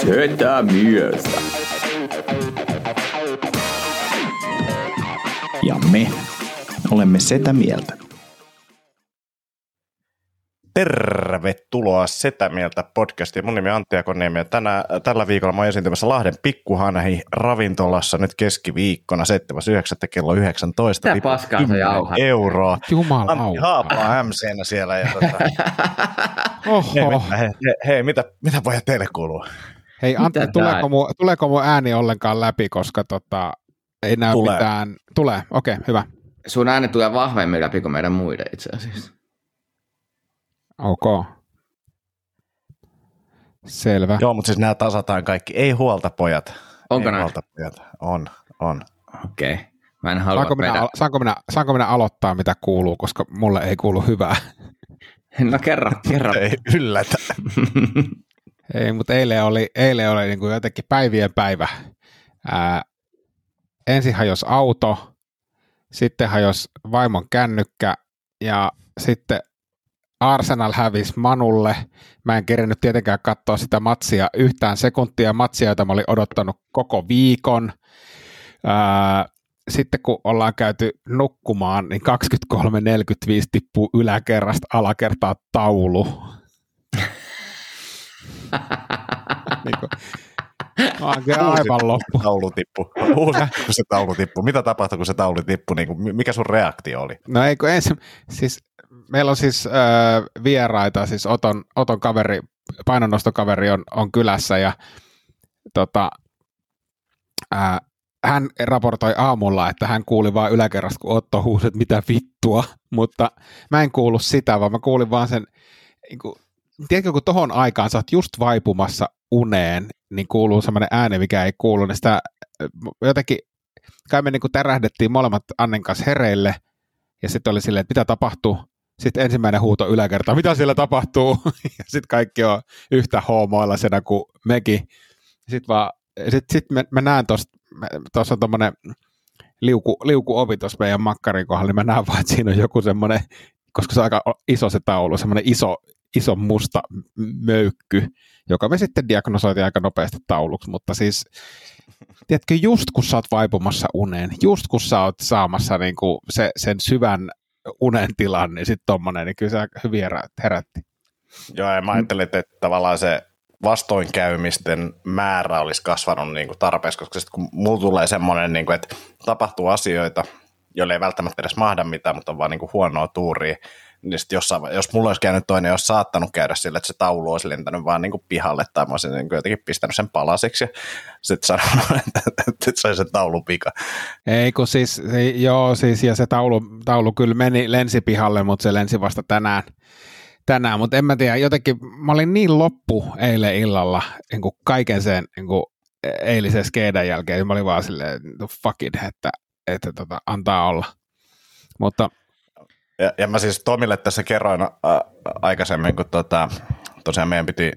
Setä mieltä. Ja me olemme Setä mieltä. Tervetuloa Setä Mieltä podcastiin. Mun nimi on Antti Akoniemi ja tänä, tällä viikolla mä oon esiintymässä Lahden Pikkuhanhi ravintolassa nyt keskiviikkona 7.9. kello 19. Mitä paskaa se jauhaa? euroa. Jumala Antti haapaa MCnä siellä. Ja tota, Oho. hei, mitä, hei, hei, mitä, mitä pojat teille kuuluu? Hei Antti, tuleeko mun, tuleeko mun ääni ollenkaan läpi, koska tota, ei näy Tulee. mitään. Tulee, okei, okay, hyvä. Sun ääni tulee vahvemmin läpi kuin meidän muiden itse asiassa. Ok. Selvä. Joo, mutta siis nämä tasataan kaikki. Ei huolta pojat. Onko Ei näin? huolta pojat. On, on. Okei. Okay. Mä en halua Saanko minä, meidän... al- saanko, minä, saanko minä aloittaa, mitä kuuluu, koska mulle ei kuulu hyvää. No kerro, kerro. Ei yllätä. Ei, mutta eilen oli, eilen oli niin kuin jotenkin päivien päivä. Ää, ensin hajos auto, sitten hajos vaimon kännykkä ja sitten Arsenal hävisi Manulle. Mä en kerennyt tietenkään katsoa sitä matsia yhtään sekuntia, matsia, jota mä olin odottanut koko viikon. Ää, sitten kun ollaan käyty nukkumaan, niin 23.45 tippuu yläkerrasta alakertaa taulu. niin kuin, mä aivan loppu. Taulu tippu. Uusi, se taulu tippu. Mitä tapahtui, kun se taulu tippui? Niin kuin, mikä sun reaktio oli? No ei kun ensin, siis meillä on siis äh, vieraita, siis Oton, Oton kaveri, painonnostokaveri on, on kylässä ja tota, äh, hän raportoi aamulla, että hän kuuli vain yläkerrasta, kun Otto huusi, että mitä vittua, mutta mä en kuullut sitä, vaan mä kuulin vaan sen, niin kuin, tiedätkö, kun tohon aikaan sä oot just vaipumassa uneen, niin kuuluu semmoinen ääni, mikä ei kuulu, niin sitä äh, jotenkin, kai me niin kuin tärähdettiin molemmat Annen kanssa hereille, ja sitten oli silleen, että mitä tapahtuu. Sitten ensimmäinen huuto yläkerta, mitä siellä tapahtuu? ja sitten kaikki on yhtä hoomoilla senä kuin mekin. Sitten vaan, sit, sit mä, mä näen tuossa, on tommonen liuku, liukuovi tuossa meidän makkarin kohdalla, niin mä näen vaan, että siinä on joku semmoinen, koska se on aika iso se taulu, semmoinen iso, iso musta möykky, joka me sitten diagnosoitiin aika nopeasti tauluksi, mutta siis tiedätkö, just kun sä oot vaipumassa uneen, just kun sä oot saamassa niin kuin se, sen syvän unen tilan, niin sitten tommonen, niin kyllä se hyvin herä- herätti. Joo, ja mä ajattelin, että tavallaan se vastoinkäymisten määrä olisi kasvanut niin kuin tarpeeksi, koska sitten kun mulla tulee semmoinen, niin kuin, että tapahtuu asioita, joille ei välttämättä edes mahda mitään, mutta on vaan niin kuin huonoa tuuria, niin sitten jossain, jos mulla olisi käynyt toinen, olisi saattanut käydä sillä, että se taulu olisi lentänyt vaan niin kuin pihalle, tai mä olisin niin kuin jotenkin pistänyt sen palasiksi, ja sitten sanonut, että, että se se taulupika. Ei kun siis, joo siis, ja se taulu, taulu kyllä meni, lensi pihalle, mutta se lensi vasta tänään. Tänään, mutta en mä tiedä, jotenkin mä olin niin loppu eilen illalla niin kaiken sen niin eilisen skeidan jälkeen, niin mä olin vaan silleen, "No fuck it, että, että tota, antaa olla. Mutta Ja, ja mä siis Tomille tässä kerroin ä, aikaisemmin, kun tota, tosiaan meidän piti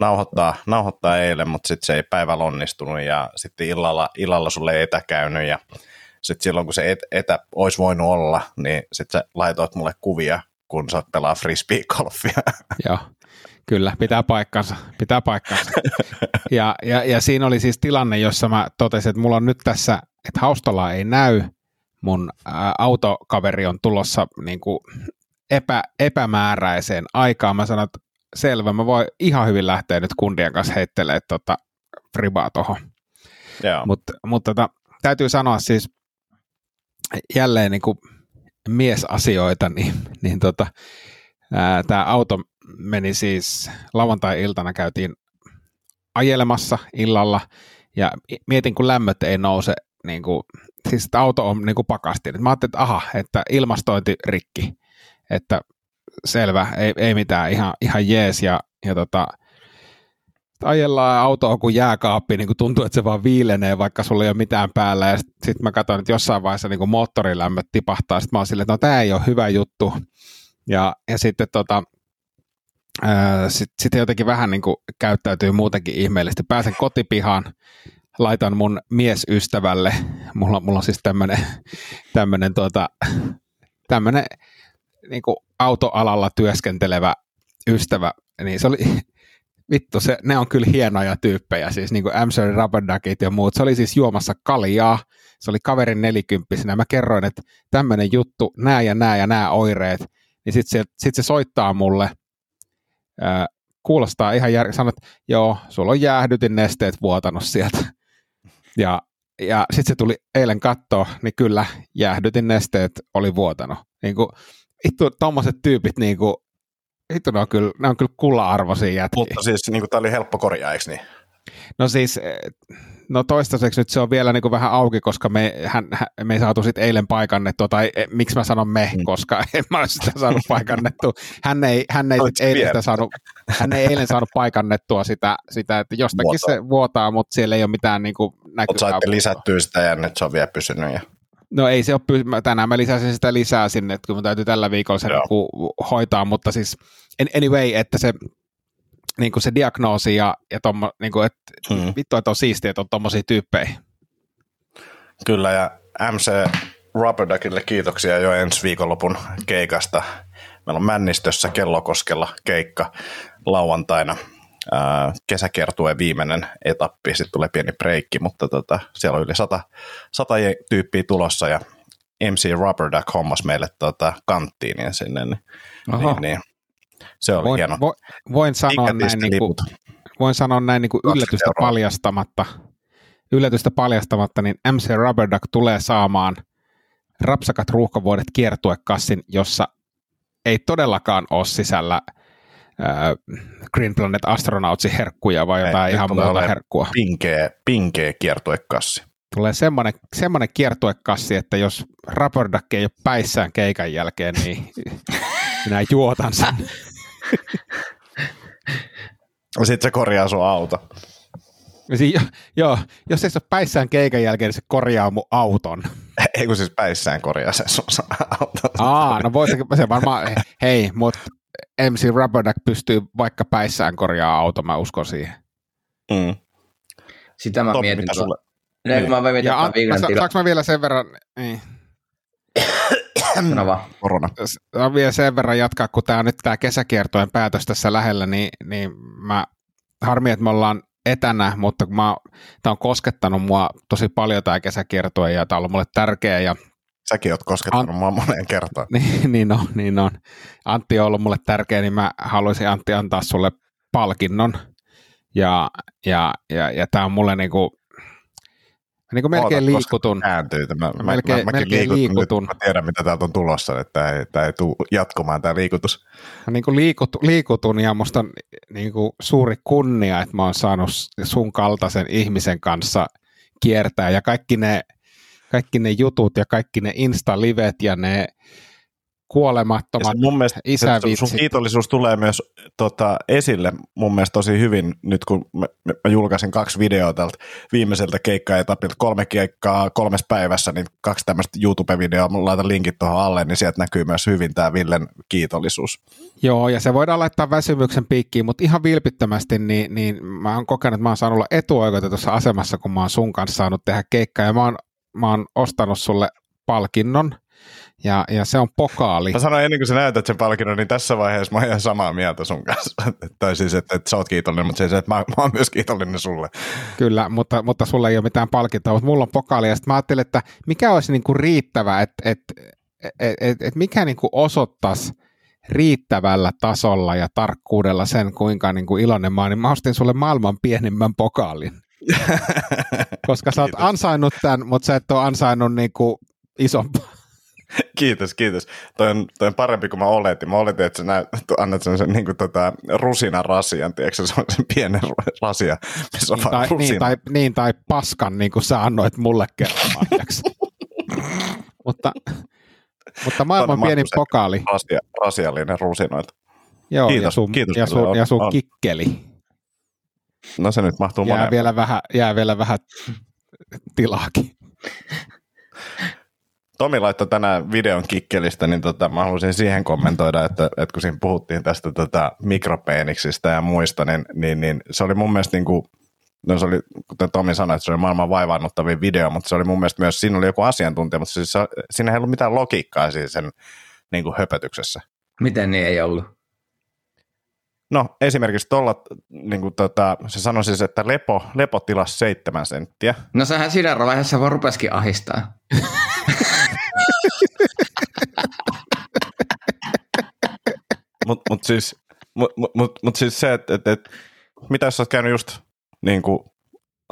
nauhoittaa, nauhoittaa eilen, mutta sitten se ei päivällä onnistunut ja sitten illalla, illalla sulle ei etä käynyt ja sitten silloin kun se et, etä olisi voinut olla, niin sitten sä laitoit mulle kuvia, kun sä pelaa frisbee-golfia. Joo, kyllä, pitää paikkansa, pitää paikkansa. Ja, ja, ja siinä oli siis tilanne, jossa mä totesin, että mulla on nyt tässä, että haustalla ei näy, mun ää, autokaveri on tulossa niin kuin epä, epämääräiseen aikaan. Mä sanoin, että selvä, mä voin ihan hyvin lähteä nyt kundien kanssa heittelemään tota fribaa tuohon. Mutta mut tota, täytyy sanoa siis jälleen niin kuin miesasioita, niin, niin tota, tämä auto meni siis lauantai-iltana käytiin ajelemassa illalla ja mietin, kun lämmöt ei nouse, niin kuin, siis että auto on niin kuin pakastin. Mä ajattelin, että aha, että ilmastointi rikki, että selvä, ei, ei mitään, ihan, ihan jees ja ja tota, ajellaan autoa kuin jääkaappi, niin kuin tuntuu, että se vaan viilenee, vaikka sulla ei ole mitään päällä. Ja sitten sit mä katsoin, että jossain vaiheessa niin kuin moottorilämmöt tipahtaa. Sitten mä oon silleen, että no tämä ei ole hyvä juttu. Ja, ja sitten tota, sitten sit jotenkin vähän niin kuin käyttäytyy muutenkin ihmeellisesti. Pääsen kotipihaan, laitan mun miesystävälle, mulla, mulla on siis tämmöinen tämmönen, tuota, tämmönen, niin autoalalla työskentelevä ystävä, niin se oli, vittu, se, ne on kyllä hienoja tyyppejä, siis niin kuin Amstel Rubberduckit ja muut. Se oli siis juomassa kaljaa, se oli kaverin nelikymppisenä. Mä kerroin, että tämmöinen juttu, nää ja nää ja nää oireet, niin sitten se, sit se soittaa mulle, ää, kuulostaa ihan jär... sanot, että joo, sulla on jäähdytin nesteet vuotanut sieltä. Ja, ja sitten se tuli eilen kattoa, niin kyllä jäähdytin nesteet oli vuotanut. Niin kuin, vittu, tommoset tyypit niin kuin, Hitto, ne on kyllä, ne on kyllä kulla-arvoisia jätkiä. Mutta siis niin tämä oli helppo korjaa, eikö niin? No siis, eh, no toistaiseksi nyt se on vielä niin kuin vähän auki, koska me, hän, me ei saatu sitten eilen paikannettua, tai e, miksi mä sanon me, mm. koska en mä ole sitä saanut paikannettua. Hän ei, hän ei, eilen, sitä saanut, hän ei eilen saanut paikannettua sitä, sitä että jostakin Vuotaa. se vuotaa, mutta siellä ei ole mitään niin näkyvää. Mutta saitte lisättyä sitä ja nyt se on vielä pysynyt. Ja... No ei se ole, py- tänään mä lisäsin sitä lisää sinne, että kun mä täytyy tällä viikolla sen hoitaa, mutta siis anyway, että se, niin kuin se diagnoosi ja, ja tommo, niin kuin, että hmm. vittu, että on siistiä, että on tommosia tyyppejä. Kyllä, ja MC Rubberduckille kiitoksia jo ensi viikonlopun keikasta. Meillä on Männistössä Kellokoskella keikka lauantaina. kesäkertue viimeinen etappi, sitten tulee pieni breikki, mutta tota, siellä on yli sata, sata tyyppiä tulossa ja MC Rubberduck hommas meille tota, kanttiin ja sinne, niin, niin, niin se oli voin, hieno. Vo, voin, sanoa näin, niin kuin, voin sanoa näin niin kuin yllätystä euroa. paljastamatta, yllätystä paljastamatta, niin MC Rubberduck tulee saamaan rapsakat ruuhkavuodet kiertuekassin, jossa ei todellakaan ole sisällä äh, Green Planet Astronautsi herkkuja vai jotain ei, ihan muuta herkkua. Pinkeä, pinkeä kiertuekassi. Tulee semmoinen, semmoinen kiertuekassi, että jos Rubberduck ei ole päissään keikan jälkeen, niin minä juotan sen. Sitten se korjaa sun auto. Si- jo, joo, jos ei se ole päissään keikan jälkeen, niin se korjaa mun auton. Ei kun siis päissään korjaa se sun auto. Aa, no voisi se varmaan, hei, mutta MC Rubberduck pystyy vaikka päissään korjaa auto, mä uskon siihen. Mm. Sitä mä Tommi, mietin. Sulle? Niin. Mä ja an, mä, saanko mä vielä sen verran, niin. Sano vaan. Korona. Vielä sen verran jatkaa, kun tämä on nyt tämä kesäkiertojen päätös tässä lähellä, niin, niin mä, harmi, että me ollaan etänä, mutta kun mä, tämä on koskettanut mua tosi paljon tämä kesäkiertue ja tämä on ollut mulle tärkeä ja Säkin oot koskettanut An- mua moneen kertaan. niin, niin on, niin on. Antti on ollut mulle tärkeä, niin mä haluaisin Antti antaa sulle palkinnon. Ja, ja, ja, ja tämä on mulle niinku, niin kuin melkein Oota, liikutun. Kääntyy. Mä, mä, melkein, mä, melkein liikutun. Nyt, mä tiedän, mitä täältä on tulossa, että tämä ei, tämä ei tule jatkumaan tämä liikutus. Mä niin kuin liikut, liikutun ja musta on niin kuin suuri kunnia, että mä oon saanut sun kaltaisen ihmisen kanssa kiertää ja kaikki ne, kaikki ne jutut ja kaikki ne Insta-livet ja ne kuolemattomat mun mielestä isävitsit. Sun kiitollisuus tulee myös tota, esille mun mielestä tosi hyvin nyt, kun mä, mä julkaisin kaksi videoa tältä viimeiseltä keikkaetapilta, kolme keikkaa kolmes päivässä, niin kaksi tämmöistä YouTube-videoa, mä laitan linkit tuohon alle, niin sieltä näkyy myös hyvin tämä Villen kiitollisuus. Joo, ja se voidaan laittaa väsymyksen piikkiin, mutta ihan vilpittömästi, niin, niin mä oon kokenut, että mä oon saanut olla etuoikeutetussa asemassa, kun mä oon sun kanssa saanut tehdä keikkaa, ja mä oon, mä oon ostanut sulle palkinnon, ja, ja se on pokaali. Mä sanoin ennen kuin sä näytät sen palkinnon, niin tässä vaiheessa mä oon ihan samaa mieltä sun kanssa. tai siis, että, että sä oot kiitollinen, mutta se, että mä, mä oon myös kiitollinen sulle. Kyllä, mutta, mutta sulla ei ole mitään palkintoa, mutta mulla on pokaali. Ja sitten mä ajattelin, että mikä olisi niin kuin riittävä, että, että, että, että, että mikä niin kuin osoittaisi riittävällä tasolla ja tarkkuudella sen, kuinka niin kuin iloinen mä oon, niin mä ostin sulle maailman pienimmän pokaalin. Koska sä oot ansainnut tämän, mutta sä et ole ansainnut niin kuin isompaa. Kiitos, kiitos. Toi on, toi on parempi kuin mä oletin. Mä oletin, että sä näet, annat sen niin kuin tota, rusinan rasian, tiedätkö, se on sen pienen rasia, missä on niin, tai, rusina. niin, tai, niin, tai paskan, niin kuin sä annoit mulle kerran mutta, mutta maailman pieni pokaali. Rasia, rasiallinen rusinoita. Joo, Kiitos, ja sun, kiitos ja sun, on, ja sun on. kikkeli. No se nyt mahtuu Jää moneen. vielä, vähän, jää vielä vähän tilaakin. Tomi laittoi tänään videon kikkelistä, niin tota, mä haluaisin siihen kommentoida, että, että kun siinä puhuttiin tästä tota, mikropeeniksistä ja muista, niin, niin, niin se oli mun mielestä niin kuin, no se oli, kuten Tomi sanoi, että se oli maailman vaivaannuttavin video, mutta se oli mun mielestä myös, siinä oli joku asiantuntija, mutta siis siinä ei ollut mitään logiikkaa siis sen niin kuin höpötyksessä. Miten niin ei ollut? No esimerkiksi tuolla, niin kuin tota, se sanoi siis, että lepo, lepotilas seitsemän senttiä. No sehän siinä vaiheessa vaan rupesikin ahistaa. Mutta mut siis, mut, mut, mut, mut siis se, että et, et, mitä jos sä oot käynyt just niin kuin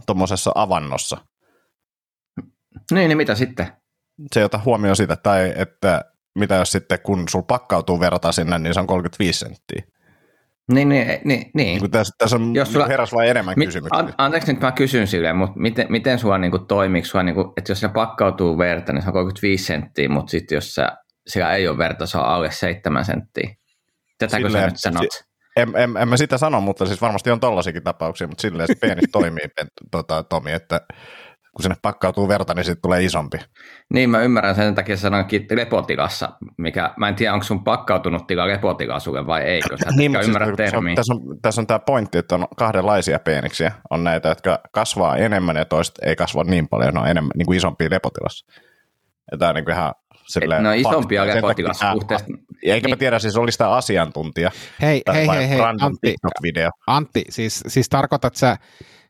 tuommoisessa avannossa, Niin, niin mitä sitten? se ei ota huomioon sitä, tai että mitä jos sitten kun sul pakkautuu verta sinne, niin se on 35 senttiä. Niin, niin, niin. niin. Niin kuin tässä, tässä on Jos sulla- heräs vai enemmän Mi- kysymyksiä. an- anteeksi nyt mä kysyn silleen, mutta miten, miten sua niinku toimii, sua niinku, että jos se pakkautuu verta, niin se on 35 senttiä, mutta sitten jos sä, siellä ei ole verta, se on alle 7 senttiä. Tätäkö sä Silleen- nyt sanot? si- En, en, en mä sitä sano, mutta siis varmasti on tollaisikin tapauksia, mutta silleen se penis toimii, tota, Tomi, että kun sinne pakkautuu verta, niin siitä tulee isompi. Niin, mä ymmärrän sen takia sanoinkin lepotilassa, mikä, mä en tiedä, onko sun pakkautunut tila lepotilaa sulle vai ei, kun sä Niin, ymmärrä siis, termiä. on, tässä, on, tässä on tämä pointti, että on kahdenlaisia peeniksiä. On näitä, jotka kasvaa enemmän ja toiset ei kasva niin paljon, ne on enemmän, niin kuin isompia lepotilassa. Ja tämä on niin kuin ihan silleen... No isompia lepotilassa suhteessa. Eikä mä Niin. tiedä, siis oli sitä asiantuntija. Hei, tai hei, hei, hei, Antti, TikTok-video. Antti, siis, siis tarkoitat sä,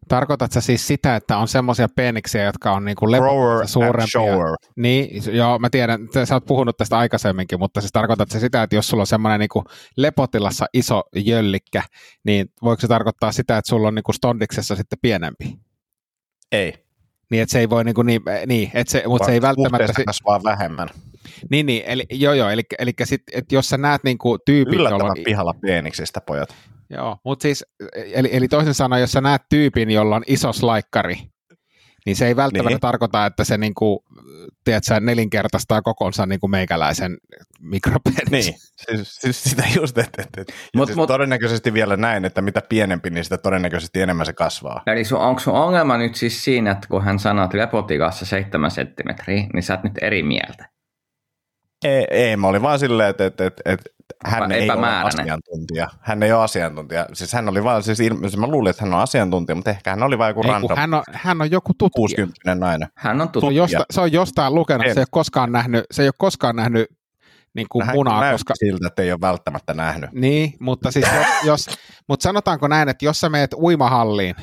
tarkoitat sä siis sitä, että on semmoisia peniksiä, jotka on niinku Grower and suurempia? shower. Niin, joo, mä tiedän, että sä oot puhunut tästä aikaisemminkin, mutta siis tarkoitat se sitä, että jos sulla on semmoinen niinku lepotilassa iso jöllikkä, niin voiko se tarkoittaa sitä, että sulla on niinku stondiksessa sitten pienempi? Ei. Niin, että se ei voi niinku niin, niin että se, mutta se ei välttämättä, suhteessa si- kasvaa vähemmän. Niin, niin, eli, joo, joo, eli, eli sit, että jos sä näet niinku tyypin, jolla Yllättävän on, pihalla peeniksistä, pojat. joo, mutta siis, eli, eli toisin sanoen, jos sä näet tyypin, jolla on iso slaikkari, niin se ei välttämättä Niin. tarkoita, että se niinku, tiedätkö, nelinkertaistaa kokonsa niinku meikäläisen mikropenis. Niin, siis, siis sitä just, että et, et. Mut- siis mut- todennäköisesti vielä näin, että mitä pienempi, niin sitä todennäköisesti enemmän se kasvaa. Eli sun, onko sun ongelma nyt siis siinä, että kun hän sanoo, että lepotilassa 7 senttimetriä, niin sä oot nyt eri mieltä? Ei, ei mä olin vaan silleen, että, että, että, että hän Vai ei ole asiantuntija. Hän ei ole asiantuntija. Siis hän oli vaan, siis ilme, mä luulin, että hän on asiantuntija, mutta ehkä hän oli vain joku Ei, random hän, on, hän on joku tutkija. 60 nainen. Hän on Se tuttu. on, josta, se on jostain lukenut, En. se ei ole koskaan nähnyt, se ei ole koskaan nähnyt niin kuin Hän munaa, koska... siltä, että ei ole välttämättä nähnyt. Niin, mutta siis jos, jos, mutta sanotaanko näin, että jos sä meet uimahalliin,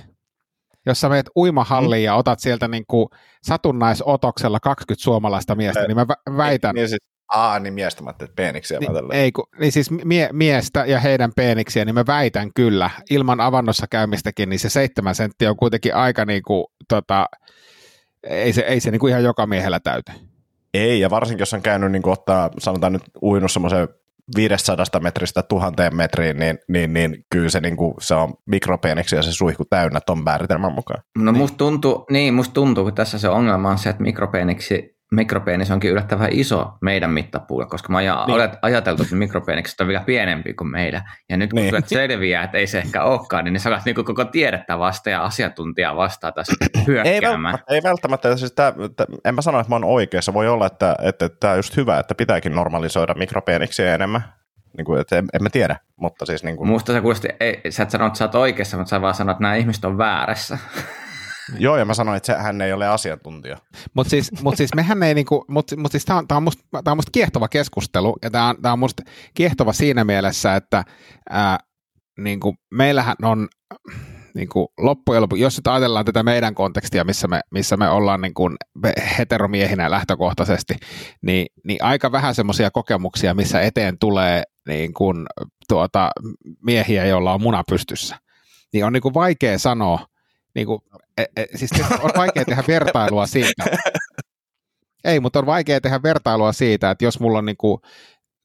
jos sä meet uimahalliin ja otat sieltä niin kuin satunnaisotoksella 20 suomalaista miestä, niin mä vä- väitän, Niin, siis, aa, niin miestä, mä ajattelin, että peeniksiä mä niin, tälleen. ei, kun, niin siis mie, miestä ja heidän peeniksiä, niin mä väitän kyllä, ilman avannossa käymistäkin, niin se seitsemän senttiä on kuitenkin aika niin kuin, tota, ei se, ei se niin kuin ihan joka miehellä täyty. Ei, ja varsinkin jos on käynyt niin ottaa, sanotaan nyt uinut semmoisen 500 metristä tuhanteen metriin, niin, niin, niin kyllä se, niin kuin, se on mikropeeniksi ja se suihku täynnä ton määritelmän mukaan. No musta tuntuu, niin musta tuntuu, että tässä se ongelma on se, että mikropeeniksi, mikropeenis onkin yllättävän iso meidän mittapuulla, koska mä Niin. niin. ajateltu, että mikropeenikset on vielä pienempi kuin meidän. Ja nyt kun Niin. niin. selviää, että ei se ehkä olekaan, niin sä alat niinku koko tiedettä vastaan ja asiantuntijaa vastaan tässä Ei hyökkäämään. välttämättä, ei välttämättä. Siis tää, tää, en mä sano, että mä oon oikeassa. Voi olla, että, että, että tämä on just hyvä, että pitääkin normalisoida mikropeeniksi enemmän. Niin kuin, että en, en mä tiedä, mutta siis niin kuin, Musta se kuulosti, ei, sä et sano, että sä oot oikeassa, mutta sä vaan sanot, että nämä ihmiset on väärässä. joo, ja mä sanoin, että se, hän ei ole asiantuntija. Mutta siis, mut siis mehän ei niinku, mut, mut siis tämä on, on, musta, on musta kiehtova keskustelu ja tämä on, on musta kiehtova siinä mielessä, että ää, niinku, meillähän on niinku, loppujen lopuksi, jos nyt ajatellaan tätä meidän kontekstia, missä me, missä me ollaan niinku, me heteromiehinä lähtökohtaisesti, niin, niin aika vähän semmoisia kokemuksia, missä eteen tulee niin tuota, miehiä, joilla on muna pystyssä. Niin on niinku vaikea sanoa, niinku, e, e, siis on vaikea tehdä vertailua siitä. Ei, mutta on vaikea tehdä vertailua siitä, että jos mulla on niinku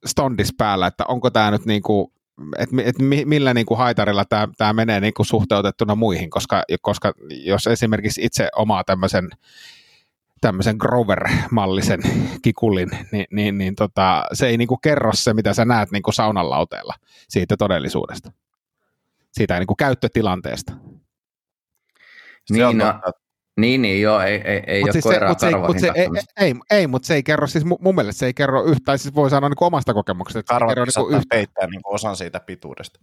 stondis päällä, että onko tämä nyt niinku, että et mi- millä niinku haitarilla tämä tää menee niinku suhteutettuna muihin, koska, koska jos esimerkiksi itse omaa tämmöisen tämmöisen Grover-mallisen kikulin, niin, niin, niin tota, se ei niinku kerro se, mitä sä näet niinku saunan lauteella siitä todellisuudesta. Siitä niinku käyttötilanteesta. Niin, no, totta. niin, niin joo, ei, ei, ei Mut ole siis se, koiraa mut se, ei, mut se, ei, ei, ei, mutta se ei kerro, siis mu- mun mielestä se ei kerro yhtään, siis voi sanoa niin omasta kokemuksesta, että se ei Karvat kerro niin saattaa yhtään. peittää niin osan siitä pituudesta.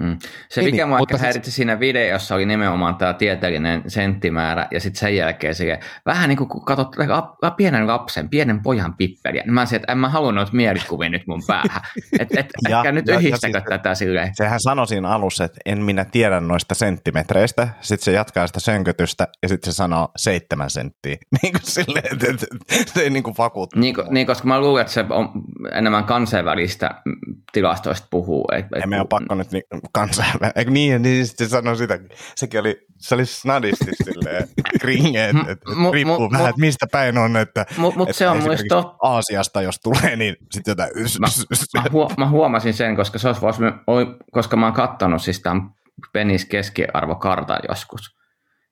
Mm. Se, mikä niin, mua ehkä häiritsi siinä videossa, oli nimenomaan tämä tieteellinen senttimäärä, ja sitten sen jälkeen se vähän niin kuin kun katsot lap- pienen lapsen, pienen pojan pippeliä, niin mä olisin, että en mä halua noita mielikuvia nyt mun päähän. Että et, Ja- ehkä nyt ja- ja yhdistäkö siis- tätä silleen. Sehän sanoi siinä alussa, että en minä tiedä noista senttimetreistä. Sitten se jatkaa sitä sönkötystä ja sitten se sanoo seitsemän senttiä. Niin kuin silleen, että, että, että se ei niin kuin vakuutta. Niin, niin, koska mä luulen, että se on enemmän kansainvälistä mm, tilastoista puhuu. Et, et, Ei meidän ole pakko nyt niin kansainvälinen. Eikö niin, niin sitten se sanoi sitä. Sekin oli, se oli snadisti silleen kringe, että, että Mu- riippuu mu- vähän, mu- että mistä päin on. Että, Mut, mut että se on totta. Aasiasta, jos tulee, niin sitten jotain... Mä, mä, huo, mä huomasin sen, koska, se olisi, vois- oi- koska mä oon kattonut siis tämän penis keskiarvokartan joskus.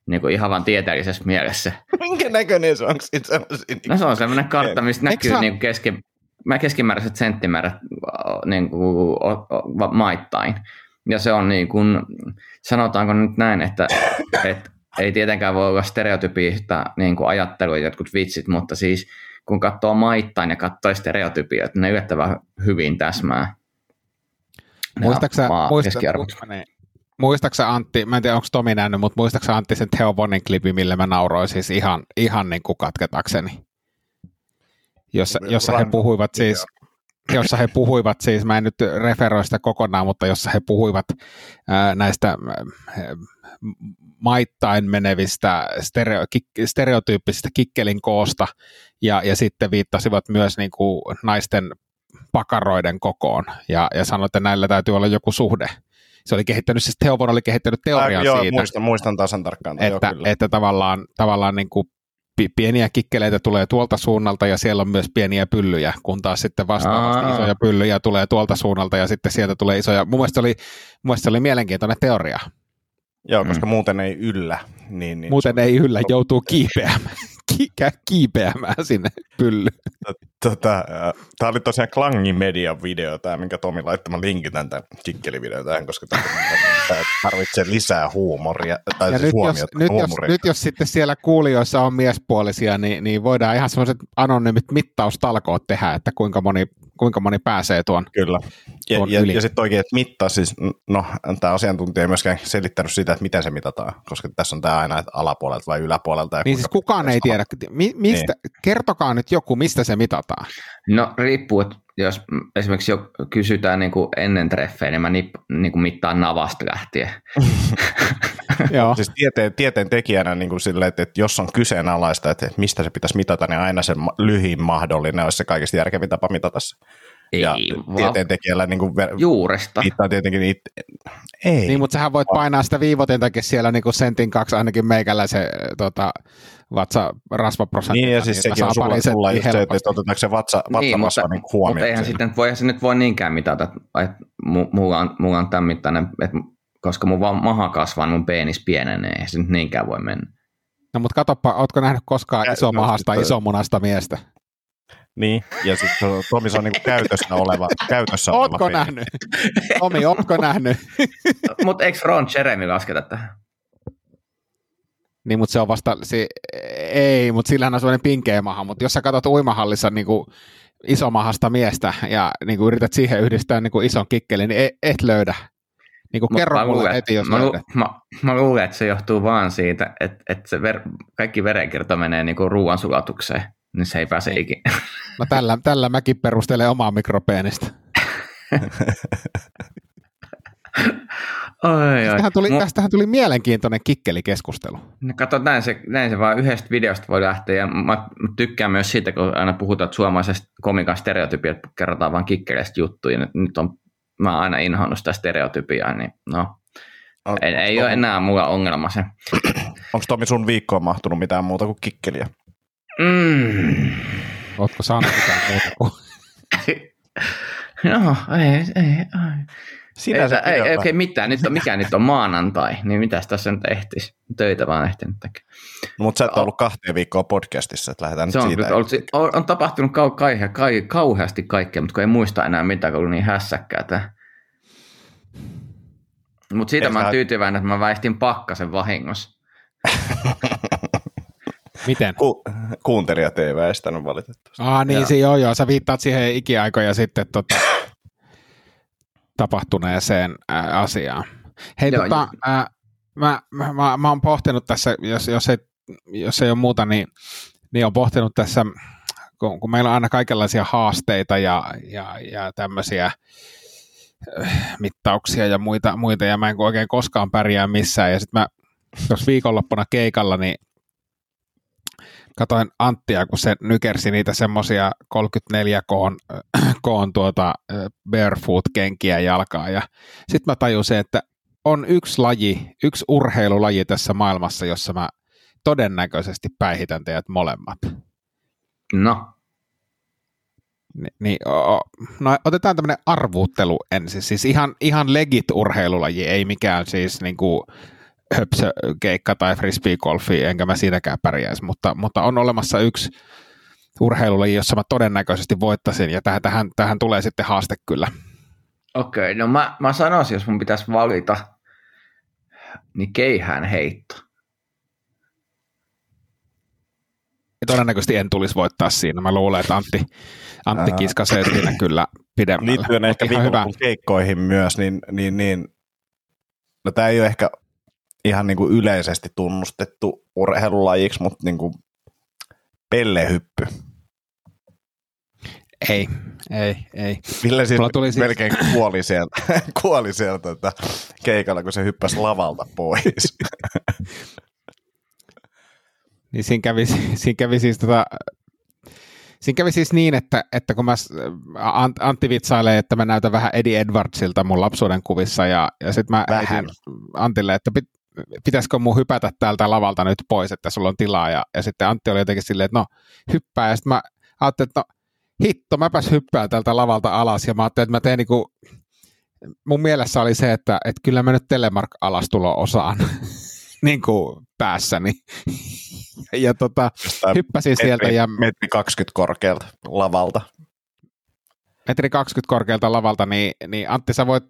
Niin kuin ihan vaan tieteellisessä mielessä. Minkä näköinen se on? Niin No se on semmoinen kartta, mistä näkyy niin kuin keski, mä keskimääräiset senttimäärät niin kuin, o, o, maittain. Ja se on niin kuin, sanotaanko nyt näin, että, että ei tietenkään voi olla stereotypista niin kuin ajattelua jotkut vitsit, mutta siis kun katsoo maittain ja katsoo stereotypioita, ne yllättävän hyvin täsmää. Muistaaksä, Antti, mä en tiedä onko Tomi nähnyt, mutta muistaaksä Antti sen Theo Bonin klipi, millä mä nauroin siis ihan, ihan niin kuin katketakseni. Jossa, jossa he puhuivat siis, jossa he puhuivat siis, mä en nyt referoi sitä kokonaan, mutta jossa he puhuivat ää, näistä ää, maittain menevistä stereo, kik, stereotyyppisistä kikkelin koosta ja, ja sitten viittasivat myös niin kuin naisten pakaroiden kokoon ja, ja sanoi, että näillä täytyy olla joku suhde. Se oli kehittänyt, siis Teovon oli kehittänyt teorian Ah, joo, siitä, muistan, muistan tasan tarkkaan. Joo, että, kyllä. että tavallaan, tavallaan niin kuin pieniä kikkeleitä tulee tuolta suunnalta ja siellä on myös pieniä pyllyjä, kun taas sitten vastaavasti Aa. isoja pyllyjä tulee tuolta suunnalta ja sitten sieltä tulee isoja. Mun mielestä se oli, mun mielestä se oli mielenkiintoinen teoria. Joo, koska mm. muuten ei yllä. Niin, niin Muuten ei yllä, joutuu kiipeämään, Ki- kiipeämään sinne pyllyyn. Tota, tämä oli tosiaan Klangin Median video, tämä, minkä Tomi laittoi. Mä linkitän tämän kikkelivideon tähän, koska tää tää tarvitsee lisää huumoria. Tai Ja siis nyt jos, huomiota, nyt, jos, nyt jos sitten siellä kuulijoissa on miespuolisia, niin, niin voidaan ihan semmoiset anonyymit mittaustalkoot tehdä, että kuinka moni, kuinka moni pääsee tuon. Kyllä. Ja, tuon ja, yli. ja sitten oikein, että mittaa siis, no tämä asiantuntija ei myöskään selittänyt sitä, että miten se mitataan, koska tässä on tämä aina, että alapuolelta vai yläpuolelta. Ja Niin siis kukaan ei tiedä. Mi, mistä, niin. Kertokaa nyt joku, mistä se mitataan. No riippuu, että jos esimerkiksi jo kysytään niin kuin ennen treffejä, niin mä nip, niin kuin mittaan navasta lähtien. Joo. Siis tieteen, tieteen tekijänä niin kuin sille, että, että jos on kyseenalaista, että, että mistä se pitäisi mitata, niin aina se lyhin mahdollinen olisi se kaikista järkevin tapa mitata se. Ei, ja vaan tieteen tekijällä niin kuin ver- juuresta. viittaa tietenkin niitä, ei. Niin, mutta sähän voit painaa sitä viivotintakin siellä niin kuin sentin kaksi ainakin meikäläisen tota, vatsa rasvaprosentti. Niin, ja siis sekin on sulla, sulla just se, että, otetaanko se vatsa, Niin, vatsa mutta, niin mutta huomioon. eihän siinä. sitten, voi, se nyt voi niinkään mitata, että, että mu- mulla on, mulla on tämän mittainen, että koska mun vaan maha kasvaa, niin mun penis pienenee, ei se nyt niinkään voi mennä. No, mutta katoppa, ootko nähnyt koskaan Ja- iso no, mahasta, iso munasta miestä? Niin, ja sitten Tomi se on niin kuin käytössä oleva, käytössä oleva Ootko peli. nähnyt? Tomi, ootko nähnyt? mutta eikö Ron Jeremy lasketa tähän? Niin, mutta se on vasta, se, ei, mutta sillähän on sellainen pinkeä maha, mutta jos sä katsot uimahallissa niin kuin isomahasta miestä ja niin kuin yrität siihen yhdistää niin kuin ison kikkelin, niin et, et löydä. Niin kuin kerro mulle luulen, heti, jos mä, lu, mä, mä luulen, että se johtuu vaan siitä, että, että se ver, kaikki verenkierto menee niinku ruoansulatukseen, niin se ei pääse ikinä. No tällä, tällä mäkin perustelen omaa mikropeenistä. Oi, oi. Tästähän tuli, Mu- tästähän tuli mielenkiintoinen kikkelikeskustelu. No kato, näin se, näin se vaan yhdestä videosta voi lähteä. Ja mä tykkään myös siitä, kun aina puhutaan, että suomalaisesta komikan stereotypia, että kerrotaan vaan kikkeleistä juttuja. Nyt, nyt on, mä oon aina inhoannut sitä stereotypiaa, niin no, On- ei, ei onko ole enää mulla ongelma se. Onko Tomi sun viikkoon mahtunut mitään muuta kuin kikkeliä? Mm. Ootko saanut mitään muuta kuin... No, ei, ei, ei. Sinä ei, se ei, ei oikein mitään. Nyt on, mikä nyt on maanantai, niin mitäs tässä nyt ehtisi? Töitä vaan ehtinyt tekemään. No, mutta sä et ollut kahteen viikkoa podcastissa, että lähdetään Se nyt on, siitä. kyllä ollut, on, on tapahtunut kau, kai, kai, kauheasti kaikkea, mutta kun ei muista enää mitään, kun oli niin hässäkkää tämä. Mutta siitä Eikö mä oon sä- tyytyväinen, että mä väistin pakkasen vahingossa. Miten? Ku, kuuntelijat ei väistänyt valitettavasti. Ah niin, se joo joo, sä viittaat siihen ikiaikoja sitten tota, tapahtuneeseen ää, asiaan. Hei, Joo, tota, ää, mä, mä, mä, mä oon pohtinut tässä, jos, jos, ei, jos ei ole muuta, niin, niin on pohtinut tässä, kun, kun meillä on aina kaikenlaisia haasteita ja, ja, ja tämmöisiä äh, mittauksia ja muita, muita, ja mä en oikein koskaan pärjää missään, ja sitten mä tuossa viikonloppuna keikalla, niin katoin Anttia, kun se nykersi niitä semmoisia 34 koon, koon tuota barefoot-kenkiä jalkaa. Ja sitten mä tajusin, että on yksi laji, yksi urheilulaji tässä maailmassa, jossa mä todennäköisesti päihitän teidät molemmat. No, Ni, niin, o, no otetaan tämmöinen arvuuttelu ensin. Siis ihan, ihan legit urheilulaji, ei mikään siis niinku höpsökeikka tai frisbeegolfi, enkä mä siinäkään pärjäisi, mutta, mutta on olemassa yksi urheilulaji, jossa mä todennäköisesti voittasin, ja tähän, tähän, tähän tulee sitten haaste kyllä. okei. No mä, mä sanoisin, jos mun pitäisi valita, niin keihään heitto. Ja todennäköisesti en tulisi voittaa siinä. Mä luulen, että Antti, Antti Ää. kiskasee siinä kyllä pidemmälle. Liittyen ehkä viikonlopun keikkoihin myös, niin, niin, niin no tämä ei ole ehkä ihan niin kuin yleisesti tunnustettu urheilulajiksi, mutta niin kuin pellehyppy. Ei, ei, ei. Ville siis tuli siis- melkein kuoli sieltä, kuoli sieltä tota, keikalla, kun se hyppäsi lavalta pois. Niin siinä kävi, siinä kävi siis tota, Siinä kävi siis niin, että, että kun mä, Ant- Antti vitsailee, että mä näytän vähän Eddie Edwardsilta mun lapsuuden kuvissa, ja, ja sitten mä Vähän. Antille, että pit, pitäisikö mun hypätä täältä lavalta nyt pois, että sulla on tilaa, ja, ja sitten Antti oli jotenkin silleen, että no hyppää, ja sitten mä ajattelin, että no hitto, mäpäs hyppään täältä lavalta alas, ja mä ajattelin, että mä teen niinku, mun mielessä oli se, että, että kyllä mä nyt Telemark-alastulo osaan niin kuin päässäni. ja tota, hyppäsin sieltä metri, ja metri 20 korkealta lavalta. Metri 20 korkealta lavalta, niin, niin Antti, sä voit,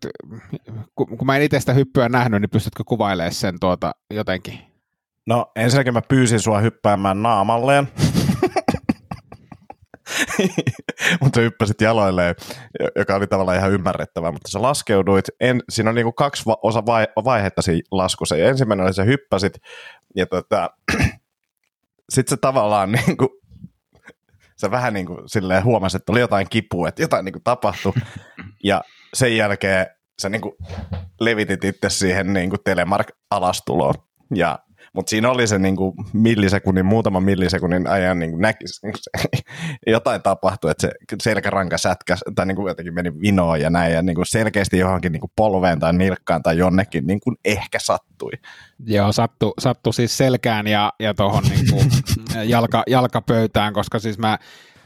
kun, kun mä en itse sitä hyppyä nähnyt, niin pystytkö kuvailemaan sen tuota jotenkin? No ensinnäkin mä pyysin sua hyppäämään naamalleen. mutta hyppäsit jaloilleen, joka oli tavallaan ihan ymmärrettävää, mutta sä laskeuduit, en, siinä on niinku kaksi va- osa vai, vaihetta siinä laskussa, ja ensimmäinen oli sä hyppäsit, ja tota, sit sä tavallaan niinku, sä vähän niinku silleen huomasit, että oli jotain kipua, että jotain niinku tapahtui, ja sen jälkeen sä niinku levitit itse siihen niinku telemark-alastuloon, ja mutta siinä oli se niinku millisekunnin, muutama millisekunnin ajan niinku näki, se, jotain tapahtui, että se selkäranka sätkäs, tai niinku jotenkin meni vinoon ja näin, ja niinku selkeästi johonkin niinku polveen tai nilkkaan tai jonnekin niinku ehkä sattui. Joo, sattu, sattu siis selkään ja, ja tuohon niinku jalka, jalkapöytään, koska siis mä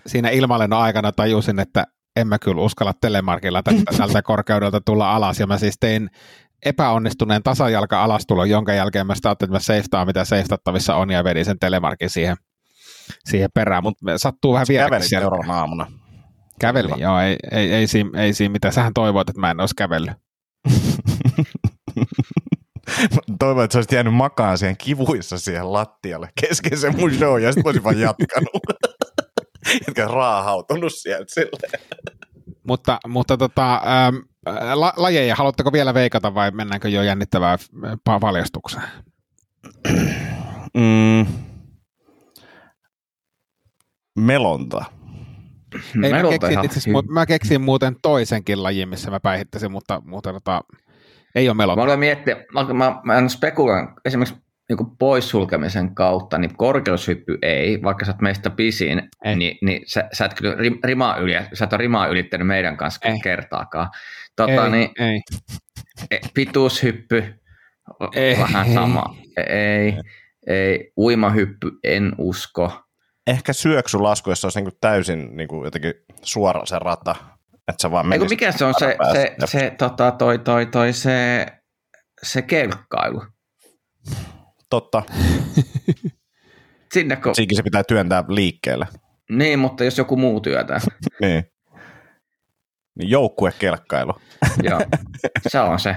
siinä ilmalennon aikana tajusin, että en mä kyllä uskalla telemarkilla tältä, tältä korkeudelta tulla alas, ja mä siis tein epäonnistuneen tasajalka alastulon, jonka jälkeen mä ajattelin, että mä seiftaan, mitä seiftattavissa on, ja vedin sen telemarkin siihen, siihen perään, mutta sattuu vähän vieläkin Kävelit siellä. seuraavana aamuna. Kävelin, joo, ei, ei, ei, siinä, ei siinä mitään. Sähän toivoit, että mä en olisi kävellyt. Toivon, että sä olisit jäänyt makaan siihen kivuissa siihen lattialle kesken se mun show, ja sitten olisin vaan jatkanut. Etkä raahautunut sieltä silleen. Mutta, mutta tota, ähm, la, lajeja, haluatteko vielä veikata vai mennäänkö jo jännittävään pa- paljastukseen? Mm. Melonta. Ei, mä, Melonta keksin, itse mä keksin muuten toisenkin lajin, missä mä päihittäisin, mutta, mutta tota, ei ole Mä melonta. aloin miettiä, mä, mä, mä en spekuloin esimerkiksi niin poissulkemisen kautta, niin korkeushyppy ei, vaikka sä oot meistä pisin, Ei. niin, niin sä, sä, et kyllä rim- rimaa yli, sä et ole rimaa ylittänyt meidän kanssa Ei. kertaakaan. Tota, ei, niin, ei. e, pituushyppy, Ei. vähän sama. Ei, ei, uimahyppy, en usko. Ehkä syöksylasku, jos se olisi niin täysin niin kuin jotenkin suora se rata, Että se vaan Eiku, mikä se on se, päästä. se, se, tota, toi, toi, toi, se, se kelkkailu? Totta, Sinne kun, siinkin se pitää työntää liikkeelle. niin, mutta jos joku muu työtää. Niin. Niin joukkuekelkkailu. Joo, se on se.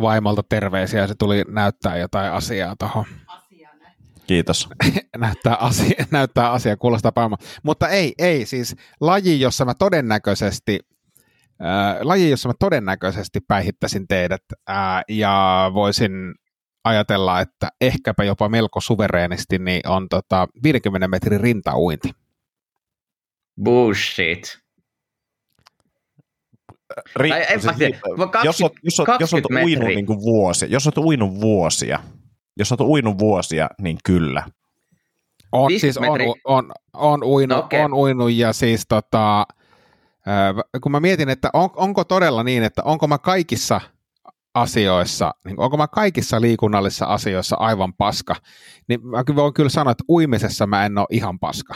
Vaimolta terveisiä, se tuli näyttää jotain asiaa tuohon. Kiitos. näyttää asia, näyttää asia kuulostaa pääoma. Mutta ei, ei, siis laji, jossa mä todennäköisesti ää, laji, jossa mä todennäköisesti päihittäisin teidät ää, ja voisin ajatella, että ehkäpä jopa melko suvereenisti, niin on tota 50 metrin rintauinti. Bullshit. Ri- Tai en siis mä tiedä, riippuu- vaan 20 jos oot, jos oot, jos oot 20 uinut niin kuin vuosia, jos oot uinut vuosia, jos oot uinut vuosia, niin kyllä. On, 50 siis on, on, on, uinut, No okei. on uinut ja siis tota, kun mä mietin, että on, onko todella niin, että onko mä kaikissa asioissa, niin onko mä kaikissa liikunnallisissa asioissa aivan paska, niin mä voin kyllä sanoa, että uimisessa mä en ole ihan paska.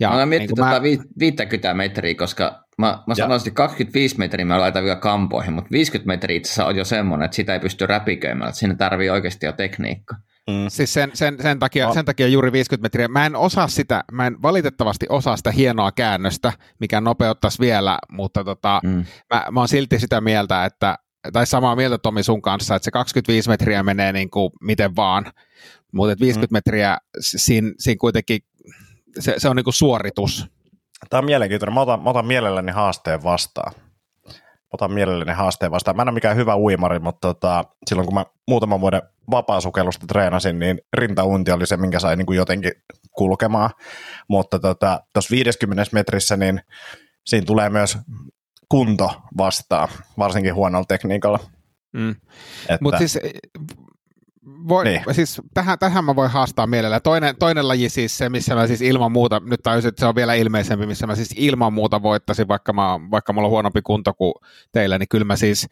Ja Mä oon niin tota vi- 50 metriä, koska mä, mä sanoisin, että 25 metriä mä laitan vielä kampoihin, mutta 50 metriä itse asiassa on jo semmoinen, että sitä ei pysty räpiköimään, että siinä tarvii oikeasti jo tekniikka. Mm. Siis sen, sen, sen, takia, sen takia juuri 50 metriä. Mä en osaa sitä, mä en valitettavasti osaa sitä hienoa käännöstä, mikä nopeuttaisi vielä, mutta tota, Mm. mä, mä oon silti sitä mieltä, että, tai samaa mieltä Tomi sun kanssa, että se 25 metriä menee niin kuin miten vaan, mutta 50 Mm. metriä, siinä, siinä kuitenkin, se, se on niin kuin suoritus. Tämä on mielenkiintoinen. Mä otan, mä otan mielelläni haasteen vastaan. Otan mielelläni haasteen vastaan. Mä en ole mikään hyvä uimari, mutta tota, silloin kun mä muutaman vuoden vapaasukellusta treenasin, niin rintaunti oli se, minkä sai niin kuin jotenkin kulkemaan. Mutta tuossa tota, 50 metrissä, niin siinä tulee myös kunto vastaan, varsinkin huonolla tekniikalla. Mm. Mutta siis, voi, Niin. siis tähän, tähän mä voin haastaa mielellä. Toinen, toinen laji siis se, missä mä siis ilman muuta, nyt tajusin, että se on vielä ilmeisempi, missä mä siis ilman muuta voittaisin, vaikka, mä, vaikka mulla on huonompi kunto kuin teillä, niin kyllä mä siis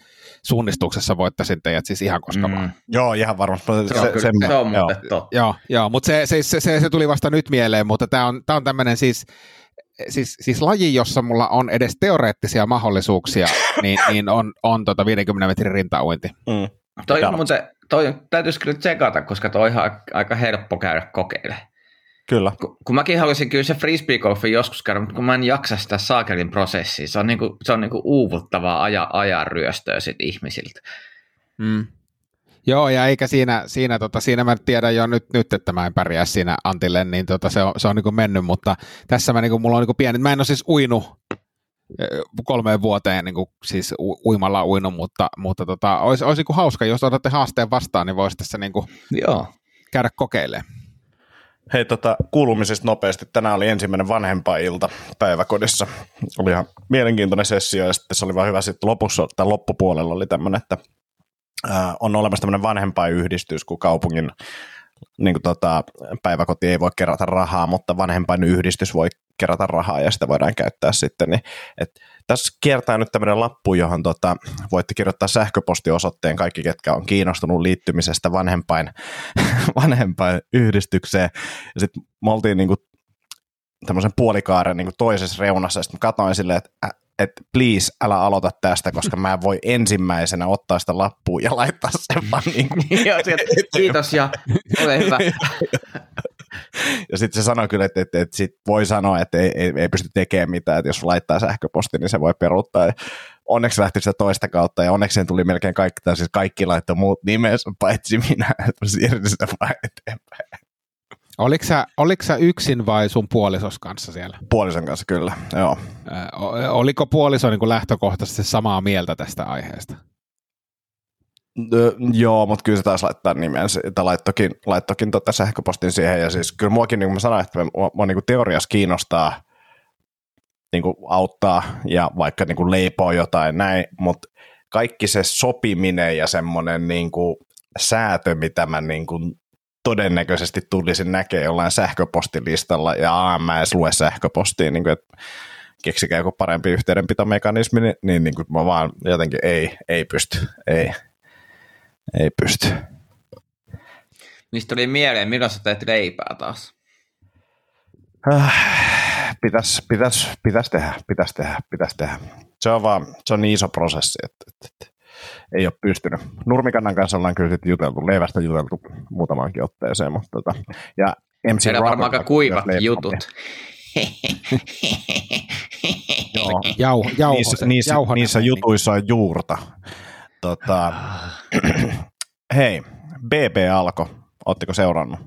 suunnistuksessa voittaisin teidät siis ihan koska Mm. vaan. Joo, ihan varmasti. Se, on, kyllä, sen- se on joo. totta. Joo, joo mutta se, se, se, se, se, tuli vasta nyt mieleen, mutta tämä on, tää on tämmöinen siis, siis, siis laji, jossa mulla on edes teoreettisia mahdollisuuksia, niin, niin on, on tota 50 metrin rintauinti. Mm. Toi Joo. on muuten, toi täytyisi kyllä tsekata, koska toi on ihan aika helppo käydä kokeilemaan. Kyllä. Kun, kun mäkin haluaisin kyllä se frisbee joskus käydä, mutta kun mä en jaksa sitä saakelin prosessia, se on, niinku, se on niinku uuvuttavaa aja, ajan ryöstöä sit ihmisiltä. Mm. Joo, ja eikä siinä, siinä, tota, siinä mä tiedän jo nyt, nyt, että mä en pärjää siinä Antille, niin tota, se on, se on niin mennyt, mutta tässä mä, niin kuin, mulla on niin pieni, mä en ole siis uinut kolmeen vuoteen niin kuin, siis u, uimalla uinut, mutta, mutta tota, olisi, olisi niin hauska, jos otatte haasteen vastaan, niin voisi tässä niin kuin, Joo. käydä kokeilemaan. Hei, tota, kuulumisista nopeasti. Tänään oli ensimmäinen vanhempailta päiväkodissa. Oli ihan mielenkiintoinen sessio ja sitten se oli vaan hyvä sitten lopussa, tai loppupuolella oli tämmöinen, että ää, on olemassa tämmöinen vanhempainyhdistys, kun kaupungin niin kuin tota, päiväkoti ei voi kerätä rahaa, mutta vanhempainyhdistys voi kerätä rahaa ja sitä voidaan käyttää sitten. Niin, et, tässä kiertää nyt tämmöinen lappu, johon tota, voitte kirjoittaa sähköpostiosoitteen kaikki, ketkä on kiinnostunut liittymisestä vanhempain, vanhempainyhdistykseen. Ja sitten me oltiin niinku tämmöisen puolikaaren niinku toisessa reunassa, ja sitten katsoin silleen, että ä, et please, älä aloita tästä, koska mä en voi ensimmäisenä ottaa sitä lappua ja laittaa sen vaan niinku Joo, sieltä, kiitos ja ole hyvä. Ja sitten se sanoi kyllä, että, että, että sit voi sanoa, että ei, ei, ei pysty tekemään mitään, että jos laittaa sähköposti, niin se voi peruuttaa. Ja onneksi lähti sitä toista kautta, ja onneksi sen tuli melkein kaikki, tai siis kaikki laittoi muut nimensä, paitsi minä, että siirryn sitä vaan eteenpäin. Oliko sä, oliko sä yksin vai sun puolisos kanssa siellä? Puolison kanssa kyllä, joo. Ö, oliko puoliso niin lähtökohtaisesti samaa mieltä tästä aiheesta? Joo, mutta kyllä se taisi laittaa nimensä, että laittokin, laittokin tota sähköpostin siihen, ja siis kyllä muakin, niin kuin mä sanoin, että mua, mua niin kuin teoriassa kiinnostaa niin kuin auttaa ja vaikka niin kuin leipoo jotain näin, mutta kaikki se sopiminen ja semmoinen niin kuin säätö, mitä mä niin kuin todennäköisesti tulisin näkee jollain sähköpostilistalla, ja aa, mä edes lue sähköpostiin, niin kuin, että keksikää joku parempi yhteydenpitomekanismi, niin, niin, niin kuin mä vaan jotenkin ei, ei pysty, ei, ei pysty. Mistä tuli mieleen, milloin sä teet leipää taas? Äh, pitäisi pitäis, pitäis tehdä, pitäisi tehdä, pitäisi tehdä. Se on vaan, se on niin iso prosessi, että, että, että ei ole pystynyt. Nurmikannan kanssa ollaan kyllä sitten juteltu, leivästä juteltu muutamankin otteeseen, mutta tota, ja MC Meillä on varmaan aika kuivat jutut. Joo, Jau, jauho, niissä, niissä, niissä jutuissa on juurta. Tota, hei, BB alkoi. Oletteko seurannut?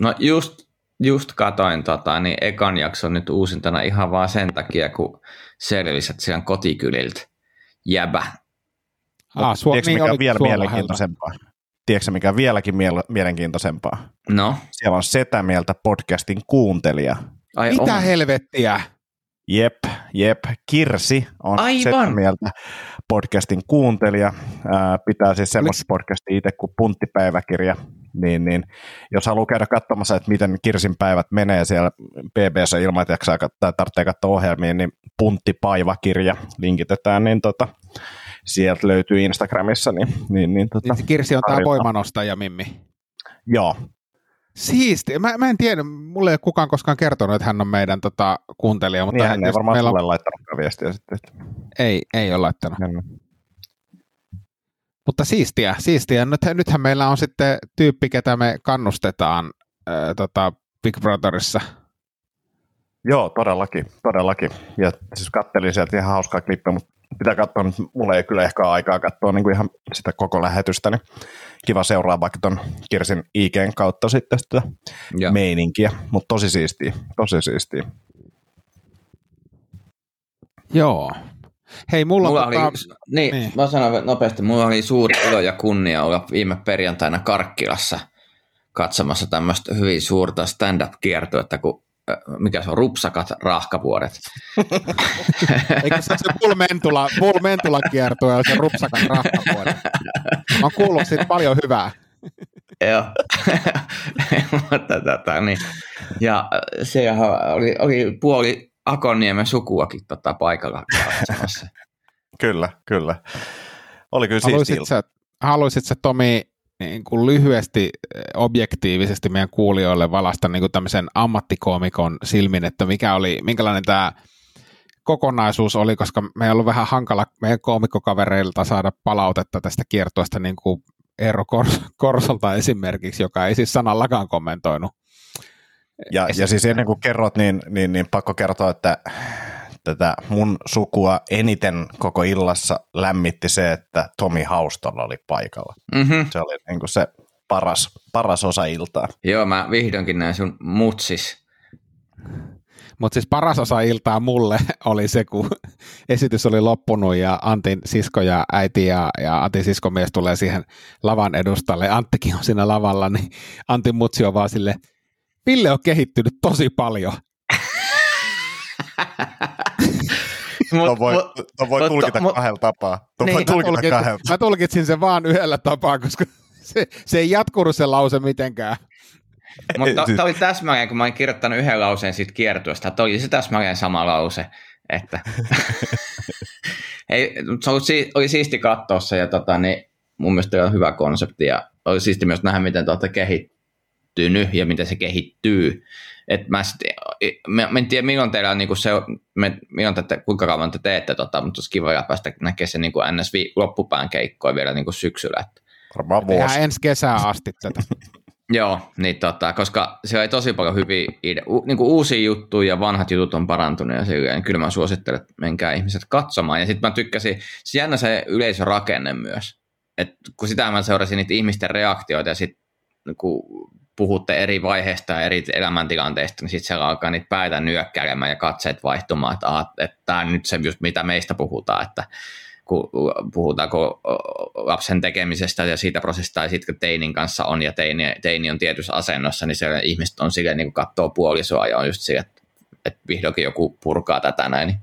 No just, just katoin tota, niin ekan jakson nyt uusintana ihan vaan sen takia, kun selvisi, että siellä on kotikyliltä jäbä. Ah, sua, Tiedätkö, niin mikä on vielä mielenkiintoisempaa? Tiedätkö, mikä on vieläkin miele- mielenkiintoisempaa? No, Siellä on Setä Mieltä podcastin kuuntelija. ai Mitä on. helvettiä? Jep, jep. Kirsi on Aivan. Setä Mieltä podcastin kuuntelija. Ää, pitää siis semmoista podcastia itse kuin Punttipäiväkirja. Niin, niin, jos haluaa käydä katsomassa, että miten Kirsin päivät menee siellä BBssä ilman, että jaksaa tai tarvitsee katsoa ohjelmia, niin Punttipaiva-kirja linkitetään, niin tota, sieltä löytyy Instagramissa. Niin, niin, niin, tota, Niin se Kirsi on tämä voimanostaja, Mimmi. Joo, Siisti. Mä, mä en tiedä, mulle ei ole kukaan koskaan kertonut, että hän on meidän tota, kuuntelija, mutta niin hän ei varmaan meillä on, laittanut viestiä sitten. Että, ei, ei ole laittanut. hän- Mutta siistiä, siistiä. Nyt, nythän meillä on sitten tyyppi, ketä me kannustetaan ää, tota Big Brotherissa. Joo, todellakin, todellakin. Ja siis kattelin sieltä ihan hauskaa klippiä, mutta pitää katsoa, mulla ei kyllä ehkä ole aikaa katsoa niin kuin ihan sitä koko lähetystä, niin kiva seuraa vaikka ton Kirsin IGn kautta sitten sitä Ja. meininkiä, mutta tosi siistiä, tosi siistiä. Joo. Hei, mulla, Mulla oli, tota, niin, niin. mä sanon nopeasti, mulla oli suuri ilo ja kunnia olla viime perjantaina Karkkilassa katsomassa tämmöistä hyvin suurta stand-up-kiertuetta, kun mikä se on, rupsakat rahkavuodet. eikö se ole se Bull Mentula, Bull Mentula kiertue se rupsakan rahkapuoli? Mä oon kuullut siitä paljon hyvää. Joo. Mutta tota, niin. Ja se oli, oli puoli Akoniemen sukuakin tota, paikalla katsomassa. Kyllä, kyllä. Oli kyllä siistiä. Haluaisit sä, haluaisit sä Tomi niin kuin lyhyesti eh, objektiivisesti meidän kuulijoille valasta niin kuin tämmöisen ammattikoomikon silmin, että mikä oli, minkälainen tämä kokonaisuus oli, koska me ei ollut vähän hankala meidän koomikkokavereilta saada palautetta tästä kiertueesta niin kuin Eero Kors- Korsolta esimerkiksi, joka ei siis sanallakaan kommentoinut. Ja, ja siis ennen kuin kerrot, niin, niin, niin pakko kertoa, että tätä mun sukua eniten koko illassa lämmitti se, että Tomi Haustolla oli paikalla. Mm-hmm. Se oli niin kuin se paras, paras osa iltaa. Joo, mä vihdoinkin näin sun mutsis. Mutta siis paras osa iltaa mulle oli se, kun esitys oli loppunut ja Antin sisko ja äiti ja, ja Antin siskomies tulee siihen lavan edustalle. Anttikin on siinä lavalla, niin Antin mutsi on vaan sille, Ville on kehittynyt tosi paljon. Tuo voi, tuo voi mutta- tulkita mut- kahdella tapaa. Tuo Niin, voi Mä tulkita tulkitsin, kahdella mä tulkitsin sen vaan yhdellä tapaa, koska se, se ei jatkunut se lause mitenkään. Mutta Siis- tämä oli täsmälleen, kun mä olin kirjoittanut yhden lauseen siitä kiertueesta, että oli se täsmälleen sama lause. Että Ei, mut se oli, oli siisti katsoa se ja tota, niin mun mielestä oli hyvä konsepti ja oli siisti myös nähdä, miten te olette kehittynyt ja miten se kehittyy. Et mä, sit, mä, mä, en tiedä, milloin teillä on, niin se, me, milloin te, kuinka kauan te teette, tota, mutta olisi kiva päästä näkemään se niin NS loppupään keikkoa vielä niin syksyllä. Varmaan vuosi. Tehdään ensi kesää asti tätä. Joo, niin tota, koska siellä oli tosi paljon hyviä ide- u- niin kuin uusia juttuja ja vanhat jutut on parantunut ja silleen, kyllä mä suosittelen, että menkää ihmiset katsomaan. Ja sitten mä tykkäsin, se jännä se yleisörakenne myös. Et kun sitä mä seurasin niitä ihmisten reaktioita ja sitten kun puhutte eri vaiheista ja eri elämäntilanteista, niin sitten siellä alkaa niitä päitä nyökkäilemään ja katseet vaihtumaan, että, että tämä on nyt se just mitä meistä puhutaan, että kun puhutaanko lapsen tekemisestä ja siitä prosessista ja sitten kun teinin kanssa on ja teini, teini on tietyssä asennossa, niin siellä ihmiset on silleen niin kuin katsoo puolisoa ja on just sille, että, että vihdoinkin joku purkaa tätä näin. Niin.